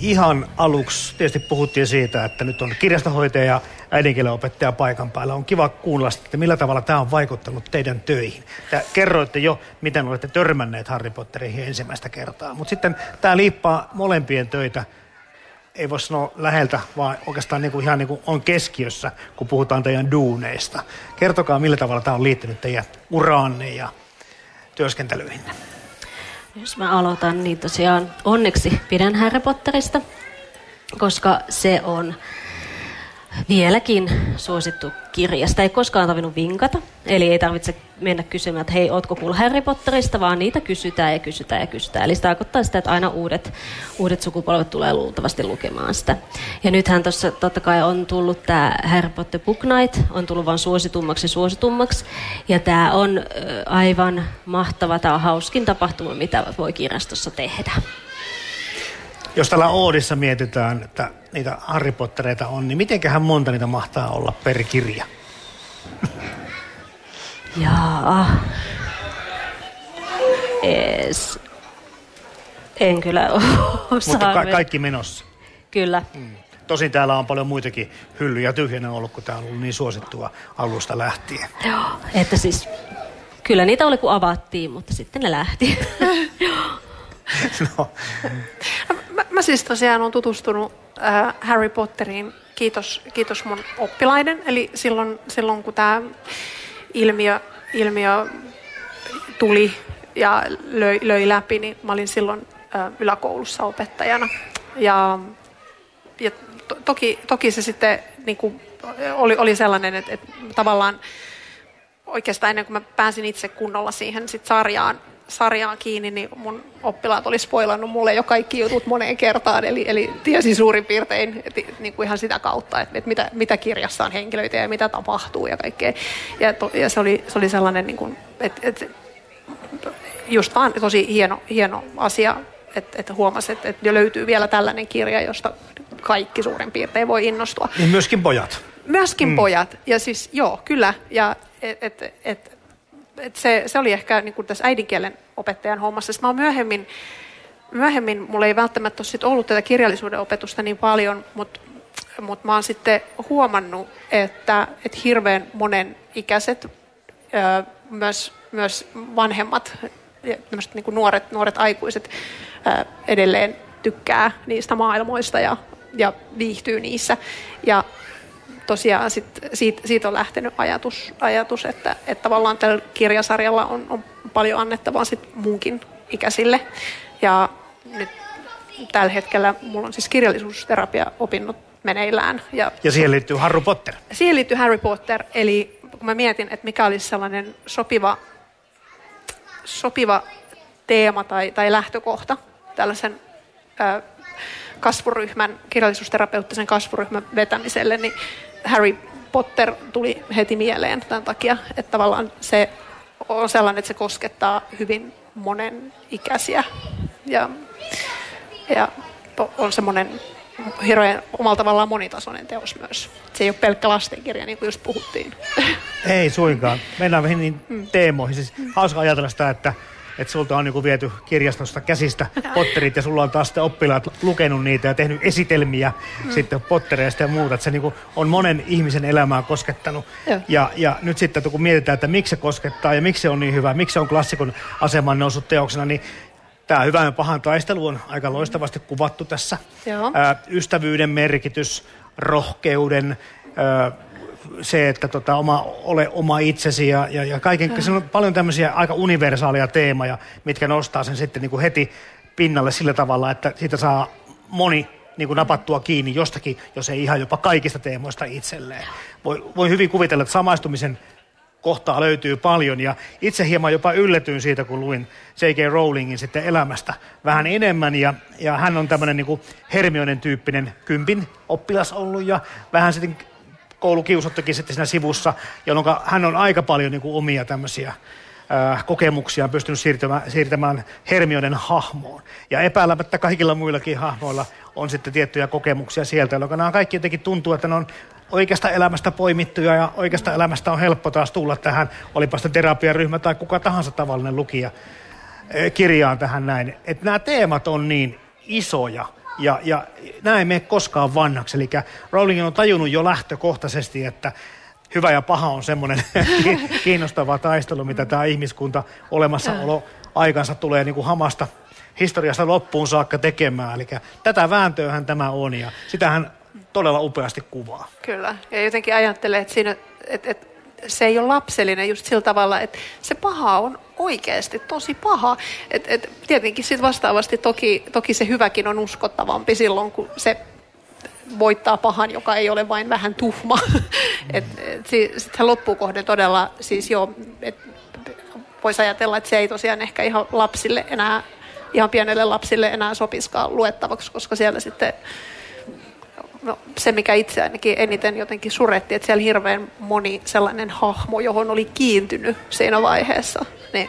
Ihan aluksi tietysti puhuttiin siitä, että nyt on kirjastohoitaja ja äidinkielen opettaja paikan päällä. On kiva kuulla, että millä tavalla tämä on vaikuttanut teidän töihin. Te kerroitte jo, miten olette törmänneet Harry Potteriin ensimmäistä kertaa. Mutta sitten tämä liippaa molempien töitä ei voi sanoa läheltä, vaan oikeastaan niin kuin ihan niin kuin on keskiössä, kun puhutaan teidän duuneista. Kertokaa, millä tavalla tämä on liittynyt teidän uraanne ja työskentelyihinne. Jos mä aloitan, niin tosiaan onneksi pidän Harry Potterista, koska se on vieläkin suosittu kirja. Sitä ei koskaan tarvinnut vinkata, eli ei tarvitse mennä kysymään, että hei, ootko kuullut Harry Potterista, vaan niitä kysytään ja kysytään ja kysytään. Eli se tarkoittaa sitä, että aina uudet, uudet sukupolvet tulee luultavasti lukemaan sitä. Ja nythän tuossa totta kai on tullut tämä Harry Potter Book Night, on tullut vain suositummaksi ja suositummaksi. Ja tämä on aivan mahtava, tämä on hauskin tapahtuma, mitä voi kirjastossa tehdä. Jos tällä Oodissa mietitään, että niitä Harry Pottereita on, niin mitenköhän monta niitä mahtaa olla per kirja? Jaa. Es. En kyllä osaa. Mutta ka- kaikki menossa. Kyllä. Mm. Tosin täällä on paljon muitakin hyllyjä tyhjänä ollut, kun tämä on ollut niin suosittua alusta lähtien. Joo, että siis kyllä niitä oli kun avattiin, mutta sitten ne lähti. no. mä, mä siis tosiaan olen tutustunut äh, Harry Potteriin, kiitos, kiitos mun oppilaiden. Eli silloin, silloin kun tämä ilmiö, ilmiö tuli ja löi, löi läpi, niin mä olin silloin yläkoulussa opettajana. Ja, ja to, toki, toki se sitten niin kuin, oli, oli sellainen, että, että tavallaan oikeastaan ennen kuin mä pääsin itse kunnolla siihen sit sarjaan, sarjaan kiinni, niin mun oppilaat oli spoilannut mulle jo kaikki jutut moneen kertaan, eli, eli tiesin suurin piirtein et, niin kuin ihan sitä kautta, että, että mitä, mitä kirjassa on henkilöitä ja mitä tapahtuu ja kaikkea. Ja, to, ja se, oli, se oli sellainen, niin kuin, että, että just vaan tosi hieno, hieno asia, että, että huomasi, että, että jo löytyy vielä tällainen kirja, josta kaikki suurin piirtein voi innostua. Niin myöskin pojat. Myöskin mm. pojat, ja siis joo, kyllä, ja et, et, et, et se, se oli ehkä niin kuin tässä äidinkielen opettajan hommassa. Mä myöhemmin, myöhemmin, mulla ei välttämättä ole sit ollut tätä kirjallisuuden opetusta niin paljon, mutta mut mä oon sitten huomannut, että, että hirveän monen ikäiset, myös, myös vanhemmat, niin kuin nuoret, nuoret aikuiset edelleen tykkää niistä maailmoista ja, ja viihtyy niissä. Ja tosiaan sit, siitä, siitä on lähtenyt ajatus, ajatus että, että tavallaan tällä kirjasarjalla on, on paljon annettavaa sit muunkin ikäisille. Ja nyt tällä hetkellä mulla on siis kirjallisuusterapia opinnut meneillään. Ja, ja siihen liittyy Harry Potter. Siihen liittyy Harry Potter, eli kun mä mietin, että mikä olisi sellainen sopiva, sopiva teema tai, tai lähtökohta tällaisen ö, kasvuryhmän, kirjallisuusterapeuttisen kasvuryhmän vetämiselle, niin Harry Potter tuli heti mieleen tämän takia, että tavallaan se on sellainen, että se koskettaa hyvin monen ikäisiä ja, ja on semmoinen hirveän omalla tavallaan monitasoinen teos myös. Se ei ole pelkkä lastenkirja, niin kuin just puhuttiin. Ei suinkaan. Mennään vähän niin mm. teemoihin. Siis hauska ajatella sitä, että että sulta on niinku viety kirjastosta käsistä Potterit ja sulla on taas sitten oppilaat lukenut niitä ja tehnyt esitelmiä mm. sitten Pottereista ja muuta. Että se niinku on monen ihmisen elämää koskettanut. Ja, ja nyt sitten kun mietitään, että miksi se koskettaa ja miksi se on niin hyvä, miksi se on klassikon aseman noussut teoksena, niin Tämä hyvän ja pahan taistelu on aika loistavasti kuvattu tässä. Joo. Ää, ystävyyden merkitys, rohkeuden, ää, se, että tota, oma, ole oma itsesi ja, ja, ja kaiken, se on paljon tämmöisiä aika universaaleja teemoja, mitkä nostaa sen sitten niin kuin heti pinnalle sillä tavalla, että siitä saa moni niin kuin napattua kiinni jostakin, jos ei ihan jopa kaikista teemoista itselleen. Voi, voi hyvin kuvitella, että samaistumisen kohtaa löytyy paljon ja itse hieman jopa yllätyin siitä, kun luin J.K. Rowlingin sitten elämästä vähän enemmän ja, ja hän on tämmöinen niin Hermionen tyyppinen kympin oppilas ollut ja vähän sitten koulukiusattukin sitten siinä sivussa, jolloin hän on aika paljon niin kuin omia tämmöisiä äh, kokemuksia pystynyt siirtämään, siirtämään Hermionen hahmoon. Ja epäilemättä kaikilla muillakin hahmoilla on sitten tiettyjä kokemuksia sieltä, jolloin nämä kaikki jotenkin tuntuu, että ne on oikeasta elämästä poimittuja ja oikeasta elämästä on helppo taas tulla tähän, olipa sitten terapiaryhmä tai kuka tahansa tavallinen lukija kirjaan tähän näin. Että nämä teemat on niin isoja, ja, ja näin ei mene koskaan vanhaksi. Eli Rowling on tajunnut jo lähtökohtaisesti, että hyvä ja paha on semmoinen kiinnostava taistelu, mitä tämä ihmiskunta olemassaolo aikansa tulee niin kuin hamasta historiasta loppuun saakka tekemään. Eli tätä vääntöähän tämä on ja sitähän todella upeasti kuvaa. Kyllä, ja jotenkin ajattelee, että, siinä, että, että se ei ole lapsellinen just sillä tavalla, että se paha on oikeasti tosi paha. Et, et, tietenkin sitten vastaavasti toki, toki se hyväkin on uskottavampi silloin, kun se voittaa pahan, joka ei ole vain vähän tuhma. et, et, sitten se loppukohde todella, siis joo, et, voisi ajatella, että se ei tosiaan ehkä ihan lapsille enää, ihan pienelle lapsille enää sopiskaan luettavaksi, koska siellä sitten no, se, mikä itse ainakin eniten jotenkin suretti, että siellä hirveän moni sellainen hahmo, johon oli kiintynyt siinä vaiheessa, niin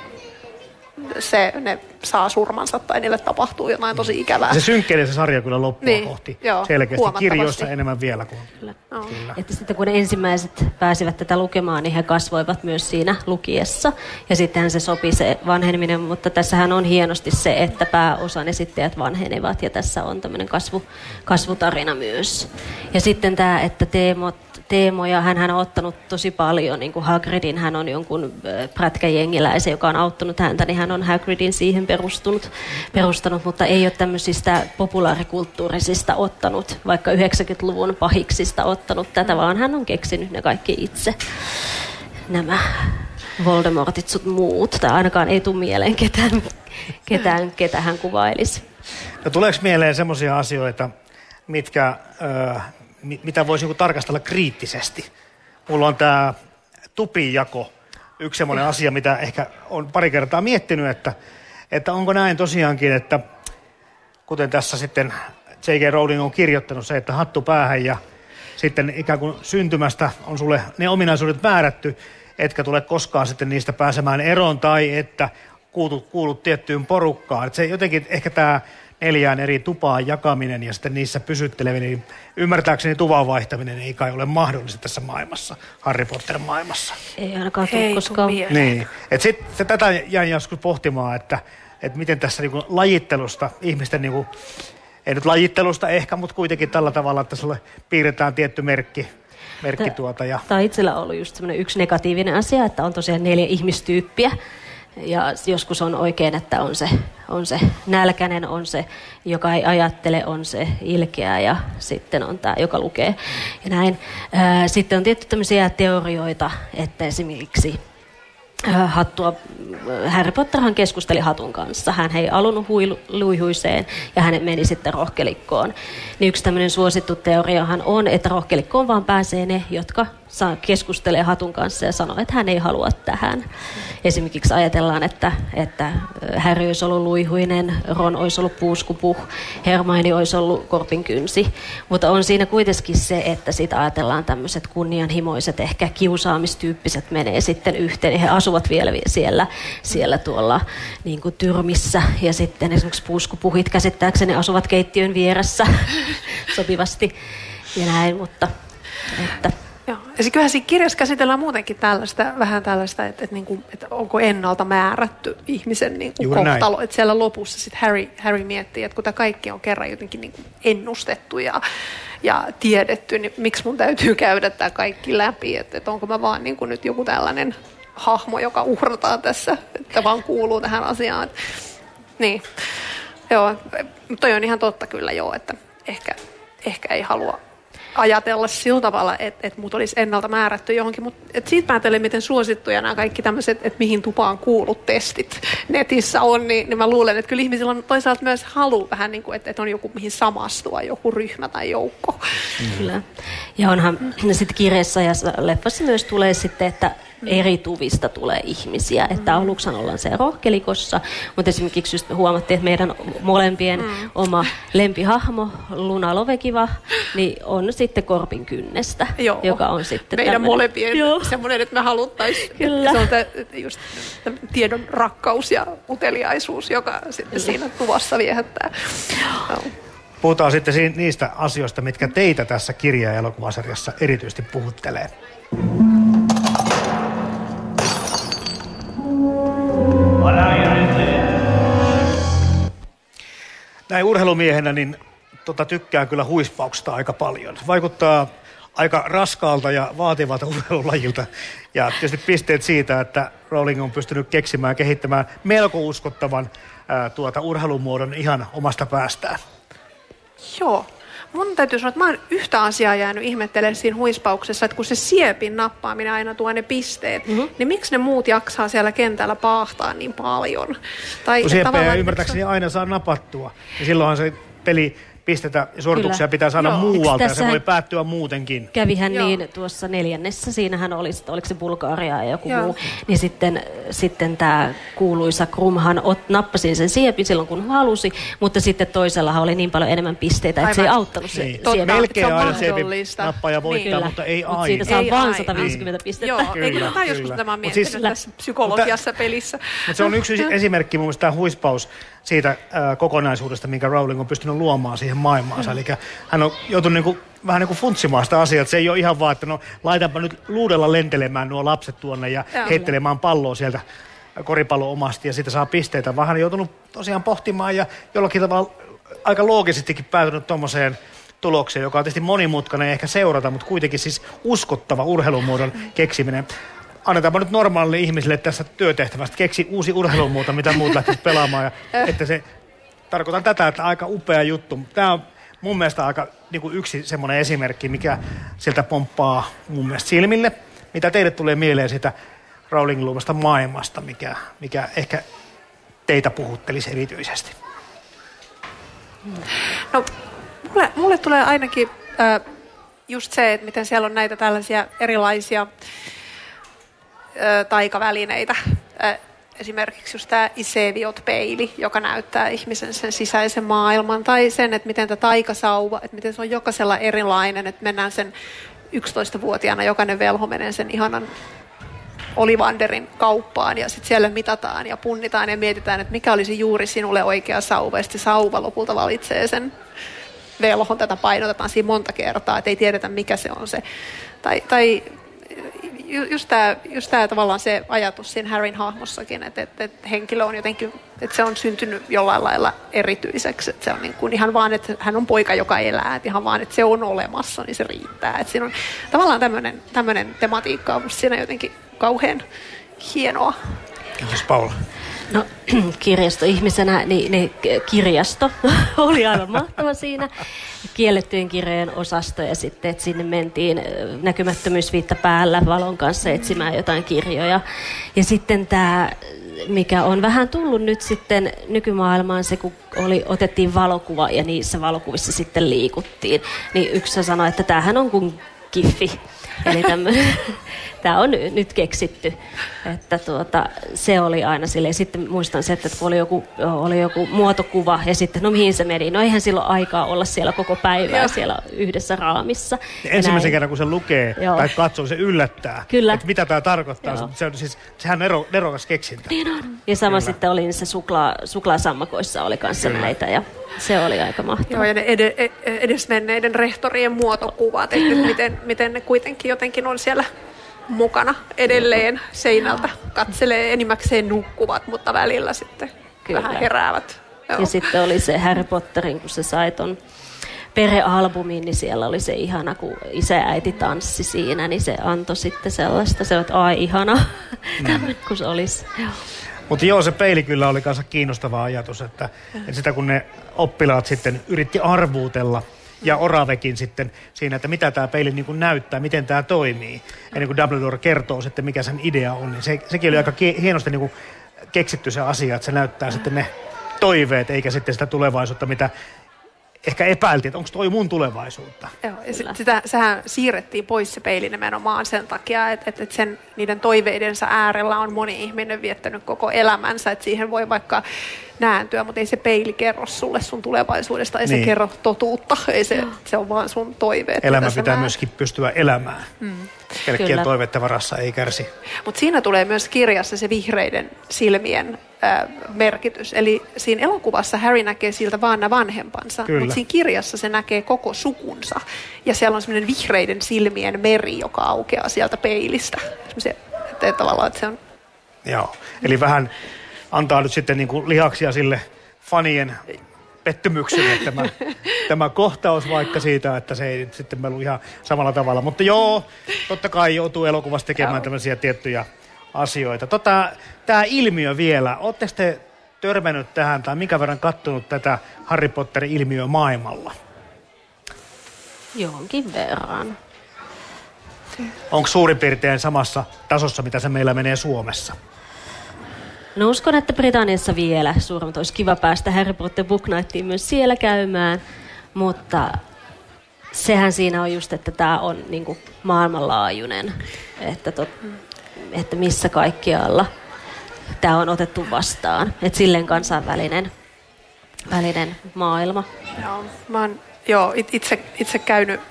se, ne saa surmansa tai niille tapahtuu jotain tosi ikävää. Se synkkelee se sarja kyllä loppua Niin, kohti. joo, Selkeästi kirjoissa enemmän vielä kuin. Kyllä. Kyllä. Että sitten kun ne ensimmäiset pääsivät tätä lukemaan, niin he kasvoivat myös siinä lukiessa. Ja sittenhän se sopi se vanheneminen, mutta tässähän on hienosti se, että pääosan esittäjät vanhenevat ja tässä on tämmöinen kasvu, kasvutarina myös. Ja sitten tämä, että teemot, teemoja, hän on ottanut tosi paljon, niin kuin Hagridin, hän on jonkun prätkäjengiläisen, joka on auttanut häntä, niin hän on Hagridin siihen perustunut, perustanut, mutta ei ole tämmöisistä populaarikulttuurisista ottanut, vaikka 90-luvun pahiksista ottanut tätä, vaan hän on keksinyt ne kaikki itse, nämä Voldemortit sut muut, tai ainakaan ei tule mieleen ketään, ketään ketä hän kuvailisi. No tuleeko mieleen semmoisia asioita, mitkä, mitä voisi niinku tarkastella kriittisesti? Mulla on tämä tupijako, yksi semmoinen asia, mitä ehkä on pari kertaa miettinyt, että, että onko näin tosiaankin, että kuten tässä sitten J.K. Rowling on kirjoittanut se, että hattu päähän ja sitten ikään kuin syntymästä on sulle ne ominaisuudet määrätty, etkä tule koskaan sitten niistä pääsemään eroon tai että kuulut, kuulut tiettyyn porukkaan. Että se jotenkin ehkä tämä neljään eri tupaan jakaminen ja sitten niissä pysytteleminen, niin ymmärtääkseni tuvan vaihtaminen ei kai ole mahdollista tässä maailmassa, Harry Potter-maailmassa. Ei ainakaan Ei tule koskaan. Niin, että sitten tätä jäin joskus pohtimaan, että, että miten tässä niinku lajittelusta, ihmisten niinku, ei nyt lajittelusta ehkä, mutta kuitenkin tällä tavalla, että sulle piirretään tietty merkki, merkki tuota ja Tämä on itsellä ollut just semmoinen yksi negatiivinen asia, että on tosiaan neljä ihmistyyppiä. Ja joskus on oikein, että on se, on se nälkäinen, on se, joka ei ajattele, on se ilkeä ja sitten on tämä, joka lukee ja näin. Sitten on tietty tämmöisiä teorioita, että esimerkiksi hattua, Harry Potterhan keskusteli hatun kanssa. Hän ei alunut huilu, luihuiseen ja hän meni sitten rohkelikkoon. Niin yksi tämmöinen suosittu teoriahan on, että rohkelikkoon vaan pääsee ne, jotka keskustelee hatun kanssa ja sanoo, että hän ei halua tähän. Esimerkiksi ajatellaan, että, että Harry olisi ollut luihuinen, Ron olisi ollut puuskupuh, Hermione olisi ollut korpinkynsi. Mutta on siinä kuitenkin se, että sitä ajatellaan tämmöiset kunnianhimoiset, ehkä kiusaamistyyppiset menee sitten yhteen. He asuvat vielä vi- siellä, siellä tuolla niin kuin tyrmissä. Ja sitten esimerkiksi puuskupuhit käsittääkseni asuvat keittiön vieressä sopivasti ja näin, mutta että. Ja se kyllähän siinä kirjassa käsitellään muutenkin tällaista, vähän tällaista, että, että, niin kuin, että onko ennalta määrätty ihmisen niin kuin Juuri näin. kohtalo. Että siellä lopussa sit Harry, Harry miettii, että kun tämä kaikki on kerran jotenkin niin kuin ennustettu ja, ja tiedetty, niin miksi mun täytyy käydä tämä kaikki läpi? Että, että onko mä vaan niin kuin nyt joku tällainen hahmo, joka uhrataan tässä, että vaan kuuluu tähän asiaan. Että, niin, joo, mutta toi on ihan totta kyllä joo, että ehkä, ehkä ei halua ajatella sillä tavalla, että, että mut olisi ennalta määrätty johonkin, mutta siitä päätellen, miten suosittuja nämä kaikki tämmöiset, että mihin tupaan kuulut testit netissä on, niin, niin mä luulen, että kyllä ihmisillä on toisaalta myös halu vähän niin kuin, että, että on joku mihin samastua, joku ryhmä tai joukko. Kyllä. Ja onhan sitten kirjassa ja leffassa myös tulee sitten, että eri tuvista tulee ihmisiä. Että aluksi ollaan se rohkelikossa, mutta esimerkiksi just huomattiin, että meidän molempien mm. oma lempihahmo, Luna Lovekiva, niin on sitten Korpin kynnestä, Joo. joka on sitten Meidän tämmönen- molempien Joo. semmoinen, että me haluttaisiin, Kyllä. se on tä, just tä- tiedon rakkaus ja uteliaisuus, joka sitten siinä tuvassa viehättää. Puhutaan sitten si- niistä asioista, mitkä teitä tässä kirja- ja elokuvasarjassa erityisesti puhuttelee. Näin urheilumiehenä niin tota, tykkään kyllä huispauksesta aika paljon. Vaikuttaa aika raskaalta ja vaativalta urheilulajilta. Ja tietysti pisteet siitä, että Rowling on pystynyt keksimään, kehittämään melko uskottavan ää, tuota, urheilumuodon ihan omasta päästään. Joo. Mun täytyy sanoa, että mä oon yhtä asiaa jäänyt ihmettelemään siinä huispauksessa, että kun se siepin nappaaminen aina tuo ne pisteet, mm-hmm. niin miksi ne muut jaksaa siellä kentällä paahtaa niin paljon? Tai Kun sieppejä tavallaan, ymmärtääkseni aina saa napattua, niin silloinhan se peli pistetä ja suorituksia Kyllä. pitää saada Joo. muualta ja se voi päättyä muutenkin. Kävihän Joo. niin tuossa neljännessä, siinähän oli, oliko se Bulgaria ja joku Joo. muu, niin sitten, sitten tämä kuuluisa Krumhan ot, nappasin sen siepin silloin kun halusi, mutta sitten toisellahan oli niin paljon enemmän pisteitä, että se ei auttanut se Niin. siepi. Melkein se on aina siepin nappaja voittaa, Kyllä. mutta ei Mut aina. siitä saa aina. 150 pistettä. Joo, Kyllä, eikö tämä joskus kyllä. tämä miettinyt siis- tässä psykologiassa pelissä. Mutta se on yksi esimerkki mun mielestä tämä huispaus siitä äh, kokonaisuudesta, minkä Rowling on pystynyt luomaan siihen maailmaansa. Eli hän on joutunut niinku, vähän niin kuin funtsimaan sitä asiaa, että se ei ole ihan vaan, että no laitanpa nyt luudella lentelemään nuo lapset tuonne ja Joo. heittelemään palloa sieltä koripallo omasti ja siitä saa pisteitä, vaan hän on joutunut tosiaan pohtimaan ja jollakin tavalla aika loogisestikin päätynyt tuommoiseen tulokseen, joka on tietysti monimutkainen ehkä seurata, mutta kuitenkin siis uskottava urheilumuodon keksiminen. Annetaanpa nyt normaalille ihmisille tässä työtehtävästä keksi uusi urheilumuoto, mitä muut lähtisivät pelaamaan. Ja, että se, tarkoitan tätä, että aika upea juttu. Tämä on mun mielestä aika niin kuin yksi semmoinen esimerkki, mikä sieltä pomppaa mun mielestä silmille. Mitä teille tulee mieleen sitä Rowling luomasta maailmasta, mikä, mikä ehkä teitä puhuttelisi erityisesti? No, mulle, mulle tulee ainakin äh, just se, että miten siellä on näitä tällaisia erilaisia äh, taikavälineitä. Esimerkiksi just tämä Iseviot-peili, joka näyttää ihmisen sen sisäisen maailman, tai sen, että miten tämä taikasauva, että miten se on jokaisella erilainen, että mennään sen 11-vuotiaana, jokainen velho menee sen ihanan Olivanderin kauppaan ja sitten siellä mitataan ja punnitaan ja mietitään, että mikä olisi juuri sinulle oikea sauva. Ja sitten sauva lopulta valitsee sen velhon. Tätä painotetaan siinä monta kertaa, että ei tiedetä mikä se on se. Tai, tai ju- just tämä just tavallaan se ajatus siinä Harryn hahmossakin, että, että, että henkilö on jotenkin, että se on syntynyt jollain lailla erityiseksi. Että se on niin kuin ihan vaan, että hän on poika, joka elää. Että ihan vaan, että se on olemassa, niin se riittää. Että siinä on tavallaan tämmöinen, tematiikka on siinä jotenkin kauhean hienoa. Kiitos Paula. No kirjastoihmisenä, niin, niin kirjasto oli aivan mahtava siinä. Kiellettyjen kirjojen osasto ja sitten, että sinne mentiin näkymättömyysviitta päällä valon kanssa etsimään jotain kirjoja. Ja sitten tämä, mikä on vähän tullut nyt sitten nykymaailmaan, se kun oli, otettiin valokuva ja niissä valokuvissa sitten liikuttiin. Niin yksi sanoi, että tämähän on kuin kiffi. Eli tämä on ny- nyt keksitty. Että tuota, se oli aina silleen. Sitten muistan se, että kun oli joku, oli joku muotokuva ja sitten, no mihin se meni? No eihän silloin aikaa olla siellä koko päivää Joo. siellä yhdessä raamissa. Ja ensimmäisen Näin. kerran, kun se lukee Joo. tai katsoo, se yllättää, Kyllä. että mitä tämä tarkoittaa. Joo. Se on siis, sehän on ero, nerokas keksintä. Niin on. Ja sama Kyllä. sitten oli niissä suklaa, suklaasammakoissa oli kanssa Kyllä. näitä ja se oli aika Joo, mahtavaa. ja ne ed- e- edesmenneiden rehtorien muotokuvat, että miten, miten ne kuitenkin jotenkin on siellä mukana edelleen seinältä. Katselee enimmäkseen nukkuvat, mutta välillä sitten Kyllä. vähän heräävät. Joo. Ja sitten oli se Harry Potterin, kun se sai ton perhealbumin, niin siellä oli se ihana, kun isä ja äiti tanssi siinä, niin se antoi sitten sellaista, se on, että ai ihana, tämmöinen kun se olisi. Mutta joo, se peili kyllä oli kanssa kiinnostava ajatus, että, että sitä kun ne oppilaat sitten yritti arvuutella ja Oravekin sitten siinä, että mitä tämä peili niin kuin näyttää, miten tämä toimii. Ennen kuin Dumbledore kertoo sitten, mikä sen idea on, niin se, sekin oli aika hienosti niin kuin keksitty se asia, että se näyttää sitten ne toiveet, eikä sitten sitä tulevaisuutta, mitä ehkä epäiltiin, että onko toi mun tulevaisuutta. Joo, ja sit, sitä, sehän siirrettiin pois se peili nimenomaan sen takia, että, että, että sen, niiden toiveidensa äärellä on moni ihminen viettänyt koko elämänsä, että siihen voi vaikka nääntyä, mutta ei se peili kerro sulle sun tulevaisuudesta, ei Niin. se kerro totuutta, ei se, se on vaan sun toiveet. Elämä pitää näet. myöskin pystyä elämään. Mm. Pelkkien Kyllä. toiveiden varassa ei kärsi. Mutta siinä tulee myös kirjassa se vihreiden silmien äh, merkitys. Eli siinä elokuvassa Harry näkee siltä vaan nämä vanhempansa, Kyllä. mutta siinä kirjassa se näkee koko sukunsa. Ja siellä on semmoinen vihreiden silmien meri, joka aukeaa sieltä peilistä. Semmoisia, että, että tavallaan, että se on Joo, eli vähän antaa nyt sitten niin kuin lihaksia sille fanien pettymykselle tämä, tämä kohtaus vaikka siitä, että se ei nyt sitten melu ihan samalla tavalla. Mutta joo, totta kai joutuu elokuvassa tekemään tämmöisiä tiettyjä asioita. Tota, tämä ilmiö vielä, ootteko te törmännyt tähän tai minkä verran kattonut tätä Harry Potterin ilmiöä maailmalla? Jonkin verran. Onko suurin piirtein samassa tasossa, mitä se meillä menee Suomessa? No uskon, että Britanniassa vielä suuremmat olisi kiva päästä Harry Potter Book Nightiin myös siellä käymään. Mutta sehän siinä on just, että tämä on niin kuin maailmanlaajuinen, että, tot, että missä kaikkialla tämä on otettu vastaan. Että silleen kansainvälinen välinen maailma. Joo, mä oon joo, itse, itse käynyt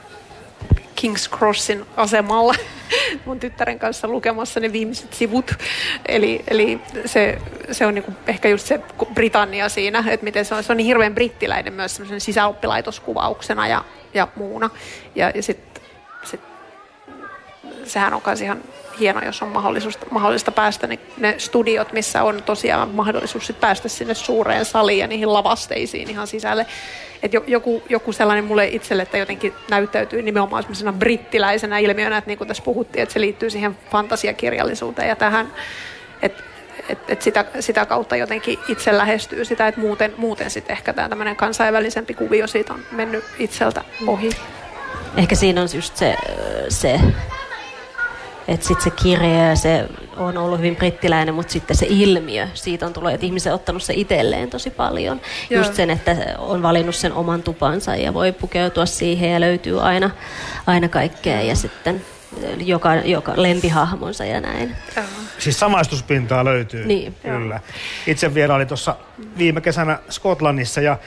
King's Crossin asemalla mun tyttären kanssa lukemassa ne viimeiset sivut. Eli, eli se, se on niinku ehkä just se Britannia siinä, että miten se on, se on niin hirveän brittiläinen myös semmoisen sisäoppilaitoskuvauksena ja, ja muuna. Ja, ja sitten sit, sehän on myös ihan hieno, jos on mahdollista, mahdollista päästä niin ne studiot, missä on tosiaan mahdollisuus sit päästä sinne suureen saliin ja niihin lavasteisiin ihan sisälle. Et joku, joku sellainen mulle itselle, että jotenkin näyttäytyy nimenomaan sellaisena brittiläisenä ilmiönä, että niin kuin tässä puhuttiin, että se liittyy siihen fantasiakirjallisuuteen ja tähän, että et, et sitä, sitä kautta jotenkin itse lähestyy sitä, että muuten, muuten sitten ehkä tämä tämmöinen kansainvälisempi kuvio siitä on mennyt itseltä ohi. Ehkä siinä on just se, se että sitten se kirja se on ollut hyvin brittiläinen, mutta sitten se ilmiö siitä on tullut, että ihmiset on ottanut se itselleen tosi paljon. Joo. Just sen, että on valinnut sen oman tupansa ja voi pukeutua siihen ja löytyy aina, aina kaikkea ja sitten joka, joka lempihahmonsa ja näin. Siis samaistuspintaa löytyy, niin, kyllä. Joo. Itse vierailin tuossa viime kesänä Skotlannissa ja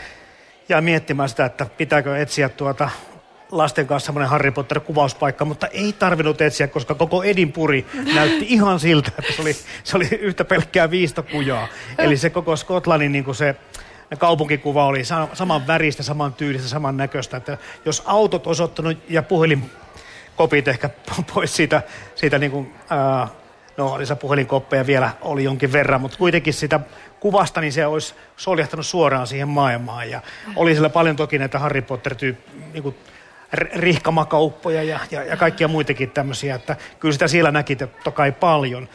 ja miettimään sitä, että pitääkö etsiä tuota lasten kanssa semmoinen Harry Potter-kuvauspaikka, mutta ei tarvinnut etsiä, koska koko Edinpuri näytti ihan siltä, että se oli, se oli yhtä pelkkää viistokujaa. Eli se koko Skotlannin niin kuin se kaupunkikuva oli saman väristä, saman tyylistä, saman näköistä. Että jos autot osoittanut ja puhelinkopit ehkä pois siitä, siitä niin kuin, ää, no lisä puhelinkoppeja vielä oli jonkin verran, mutta kuitenkin sitä kuvasta, niin se olisi soljahtanut suoraan siihen maailmaan. Ja oli siellä paljon toki näitä Harry Potter-tyyppiä, niin rihkamakauppoja ja, ja, ja kaikkia muitakin tämmöisiä, että kyllä sitä siellä näki totta kai paljon.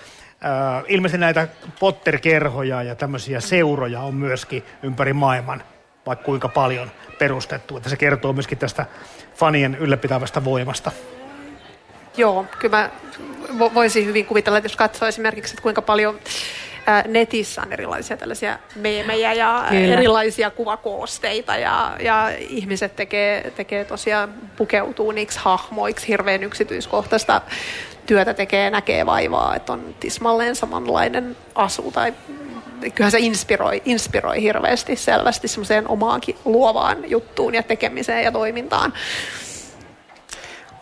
Äh, ilmeisesti näitä Potter-kerhoja ja tämmöisiä seuroja on myöskin ympäri maailman, vaikka kuinka paljon perustettu. Että se kertoo myöskin tästä fanien ylläpitävästä voimasta. Joo, kyllä mä voisin hyvin kuvitella, että jos katsoo esimerkiksi, että kuinka paljon netissä on erilaisia tällaisia meemejä ja Kyllä. erilaisia kuvakoosteita ja, ja ihmiset tekee, tekee tosiaan pukeutuu niiksi hahmoiksi hirveän yksityiskohtaista työtä tekee, näkee vaivaa, että on tismalleen samanlainen asu tai kyllähän se inspiroi, inspiroi hirveästi selvästi semmoiseen omaankin luovaan juttuun ja tekemiseen ja toimintaan.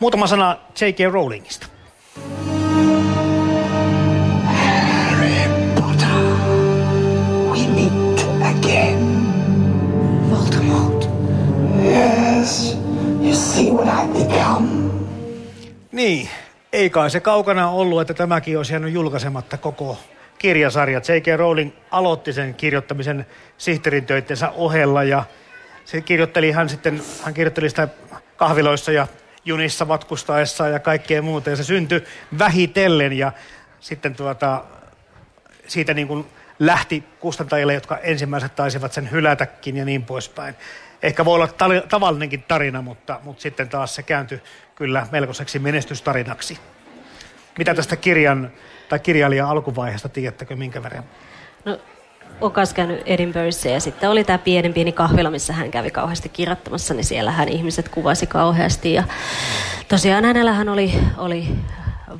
Muutama sana J.K. Rowlingista. Yes, you see what I've become. Niin, ei kai se kaukana ollut, että tämäkin olisi jäänyt julkaisematta koko kirjasarja. J.K. Rowling aloitti sen kirjoittamisen sihteerin töittensä ohella ja se kirjoitteli hän sitten, hän kirjoitteli sitä kahviloissa ja junissa matkustaessa ja kaikkea muuta. Ja se syntyi vähitellen ja sitten tuota, siitä niin kuin lähti kustantajille, jotka ensimmäiset taisivat sen hylätäkin ja niin poispäin ehkä voi olla ta- tavallinenkin tarina, mutta, mutta sitten taas se kääntyi kyllä melkoiseksi menestystarinaksi. Mitä tästä kirjan tai kirjailijan alkuvaiheesta tiedättekö minkä verran? No, kanssa käynyt Edinburghissa ja sitten oli tämä pieni pieni kahvila, missä hän kävi kauheasti kirjoittamassa, niin siellä hän ihmiset kuvasi kauheasti. Ja tosiaan hänellähän oli, oli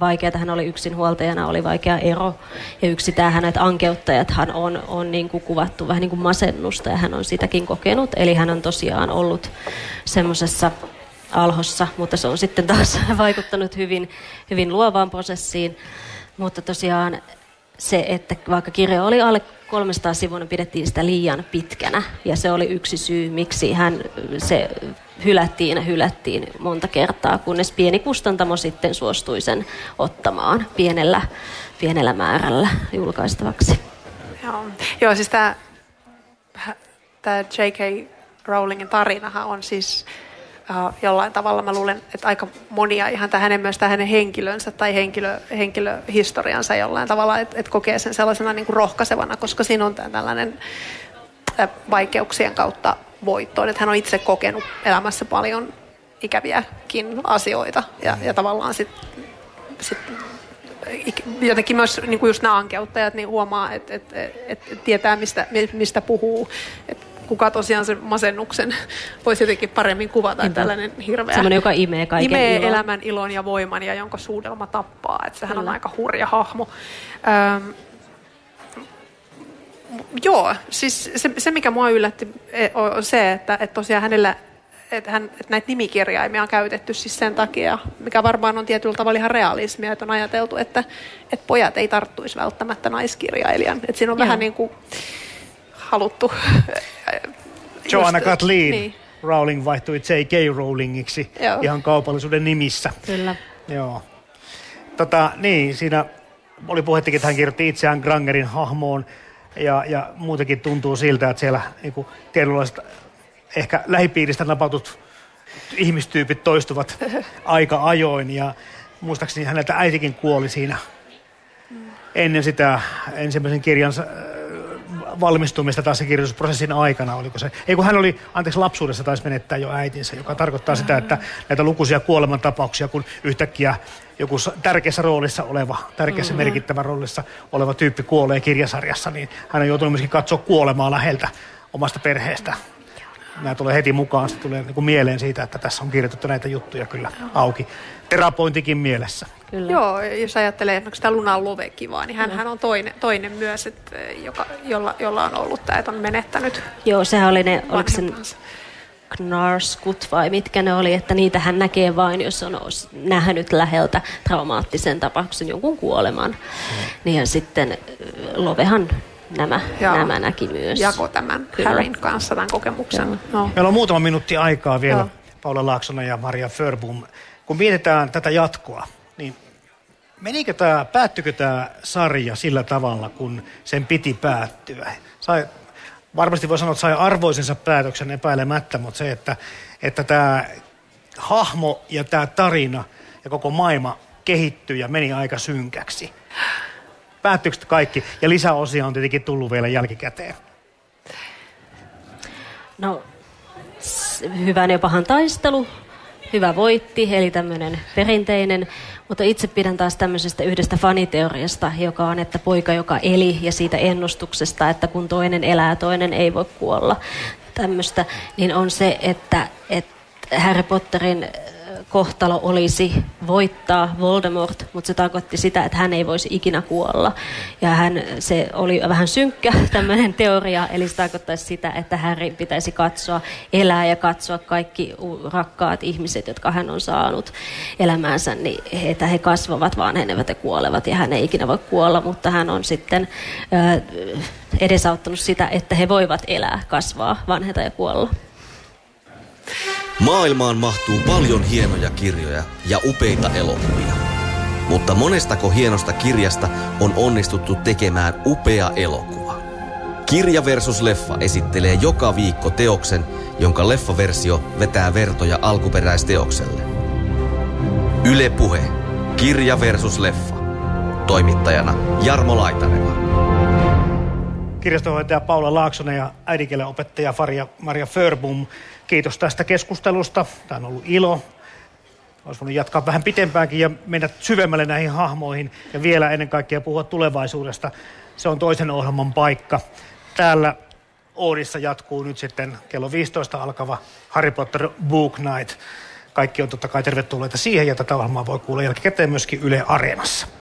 vaikeaa. Hän oli yksinhuoltajana, oli vaikea ero. Ja yksi tähän, että ankeuttajathan on, on niin kuin kuvattu vähän niin kuin masennusta ja hän on sitäkin kokenut. Eli hän on tosiaan ollut semmoisessa alhossa, mutta se on sitten taas vaikuttanut hyvin, hyvin luovaan prosessiin. Mutta tosiaan se, että vaikka kirja oli alle 300 sivua, niin pidettiin sitä liian pitkänä. Ja se oli yksi syy, miksi hän se hylättiin ja hylättiin monta kertaa, kunnes pieni kustantamo sitten suostui sen ottamaan pienellä, pienellä määrällä julkaistavaksi. Joo, Joo siis tämä J.K. Rowlingin tarinahan on siis jollain tavalla, mä luulen, että aika monia ihan tähän hänen, myös hänen henkilönsä tai henkilö, henkilöhistoriansa jollain tavalla, että et kokee sen sellaisena niin kuin rohkaisevana, koska siinä on tällainen vaikeuksien kautta voittoon. Että hän on itse kokenut elämässä paljon ikäviäkin asioita ja, ja tavallaan sitten sit, jotenkin myös niin kuin just nämä ankeuttajat niin huomaa, että, että, että tietää mistä, mistä puhuu. Että kuka tosiaan sen masennuksen voisi jotenkin paremmin kuvata, Niinpä. tällainen hirveä. Semmoinen, joka imee kaiken imee ilon. elämän ilon ja voiman ja jonka suudelma tappaa. Että sehän Kyllä. on aika hurja hahmo. Öm, Joo, siis se, se mikä mua yllätti e, on se, että, että tosiaan hänellä että, hän, että näitä nimikirjaimia on käytetty siis sen takia, mikä varmaan on tietyllä tavalla ihan realismia, että on ajateltu, että, että pojat ei tarttuisi välttämättä naiskirjailijan. Että siinä on Joo. vähän niin kuin haluttu... Joanna Kathleen Niin. Rowling vaihtui J.K. Rowlingiksi Joo. ihan kaupallisuuden nimissä. Kyllä. Joo. Tota, niin, siinä oli puhettakin, että hän kirjoitti itseään Grangerin hahmoon ja, ja muutenkin tuntuu siltä, että siellä niin tietynlaiset ehkä lähipiiristä napautut ihmistyypit toistuvat aika ajoin ja muistaakseni häneltä äitikin kuoli siinä ennen sitä ensimmäisen kirjan äh, valmistumista tai sen kirjoitusprosessin aikana, oliko se? Ei kun hän oli, anteeksi, lapsuudessa taisi menettää jo äitinsä, joka tarkoittaa sitä, että näitä lukuisia kuolemantapauksia, kun yhtäkkiä joku tärkeässä roolissa oleva, tärkeässä mm-hmm. merkittävä roolissa oleva tyyppi kuolee kirjasarjassa, niin hän on joutunut myöskin katsoa kuolemaa läheltä omasta perheestä. Nämä tulee heti mukaan, se tulee niin kuin mieleen siitä, että tässä on kirjoitettu näitä juttuja kyllä auki. Terapointikin mielessä. Kyllä. Joo, jos ajattelee esimerkiksi sitä Luna Lovekivaa, niin hän, hän on toinen, toinen myös, että, joka, jolla, jolla on ollut tämä, että on menettänyt Joo, sehän oli ne, oliko se vanhempansa. Knarskut vai mitkä ne oli, että niitä hän näkee vain, jos on nähnyt läheltä traumaattisen tapauksen jonkun kuoleman. Mm. Niin ja sitten Lovehan nämä, Joo. nämä näki myös. jako tämän Kyllä. Harryn kanssa tämän kokemuksen. Joo. No. Meillä on muutama minuutti aikaa vielä, Joo. Paula Laaksonen ja Maria Förbum. Kun mietitään tätä jatkoa, niin menikö tämä, päättykö tämä sarja sillä tavalla, kun sen piti päättyä? Sai, varmasti voi sanoa, että sai arvoisensa päätöksen epäilemättä, mutta se, että, että tämä hahmo ja tämä tarina ja koko maailma kehittyi ja meni aika synkäksi. Päättyykö kaikki? Ja lisäosia on tietenkin tullut vielä jälkikäteen. No, hyvän ja pahan taistelu, hyvä voitti, eli tämmöinen perinteinen, mutta itse pidän taas tämmöisestä yhdestä faniteoriasta, joka on, että poika, joka eli, ja siitä ennustuksesta, että kun toinen elää, toinen ei voi kuolla, tämmöistä, niin on se, että, että Harry Potterin kohtalo olisi voittaa Voldemort, mutta se tarkoitti sitä, että hän ei voisi ikinä kuolla. Ja hän, se oli vähän synkkä tämmöinen teoria, eli se tarkoittaisi sitä, että Harry pitäisi katsoa, elää ja katsoa kaikki rakkaat ihmiset, jotka hän on saanut elämäänsä, niin he- että he kasvavat, vanhenevat ja kuolevat, ja hän ei ikinä voi kuolla, mutta hän on sitten ö, edesauttanut sitä, että he voivat elää, kasvaa, vanheta ja kuolla. Maailmaan mahtuu paljon hienoja kirjoja ja upeita elokuvia. Mutta monestako hienosta kirjasta on onnistuttu tekemään upea elokuva? Kirja versus leffa esittelee joka viikko teoksen, jonka leffaversio vetää vertoja alkuperäisteokselle. Yle Puhe. Kirja versus leffa. Toimittajana Jarmo Laitaneva. kirjastonhoitaja Paula Laaksonen ja äidinkielen opettaja Maria Förbum. Kiitos tästä keskustelusta. Tämä on ollut ilo. Olisi voinut jatkaa vähän pitempäänkin ja mennä syvemmälle näihin hahmoihin ja vielä ennen kaikkea puhua tulevaisuudesta. Se on toisen ohjelman paikka. Täällä Oodissa jatkuu nyt sitten kello 15 alkava Harry Potter Book Night. Kaikki on totta kai tervetulleita siihen ja tätä ohjelmaa voi kuulla jälkikäteen myöskin Yle Areenassa.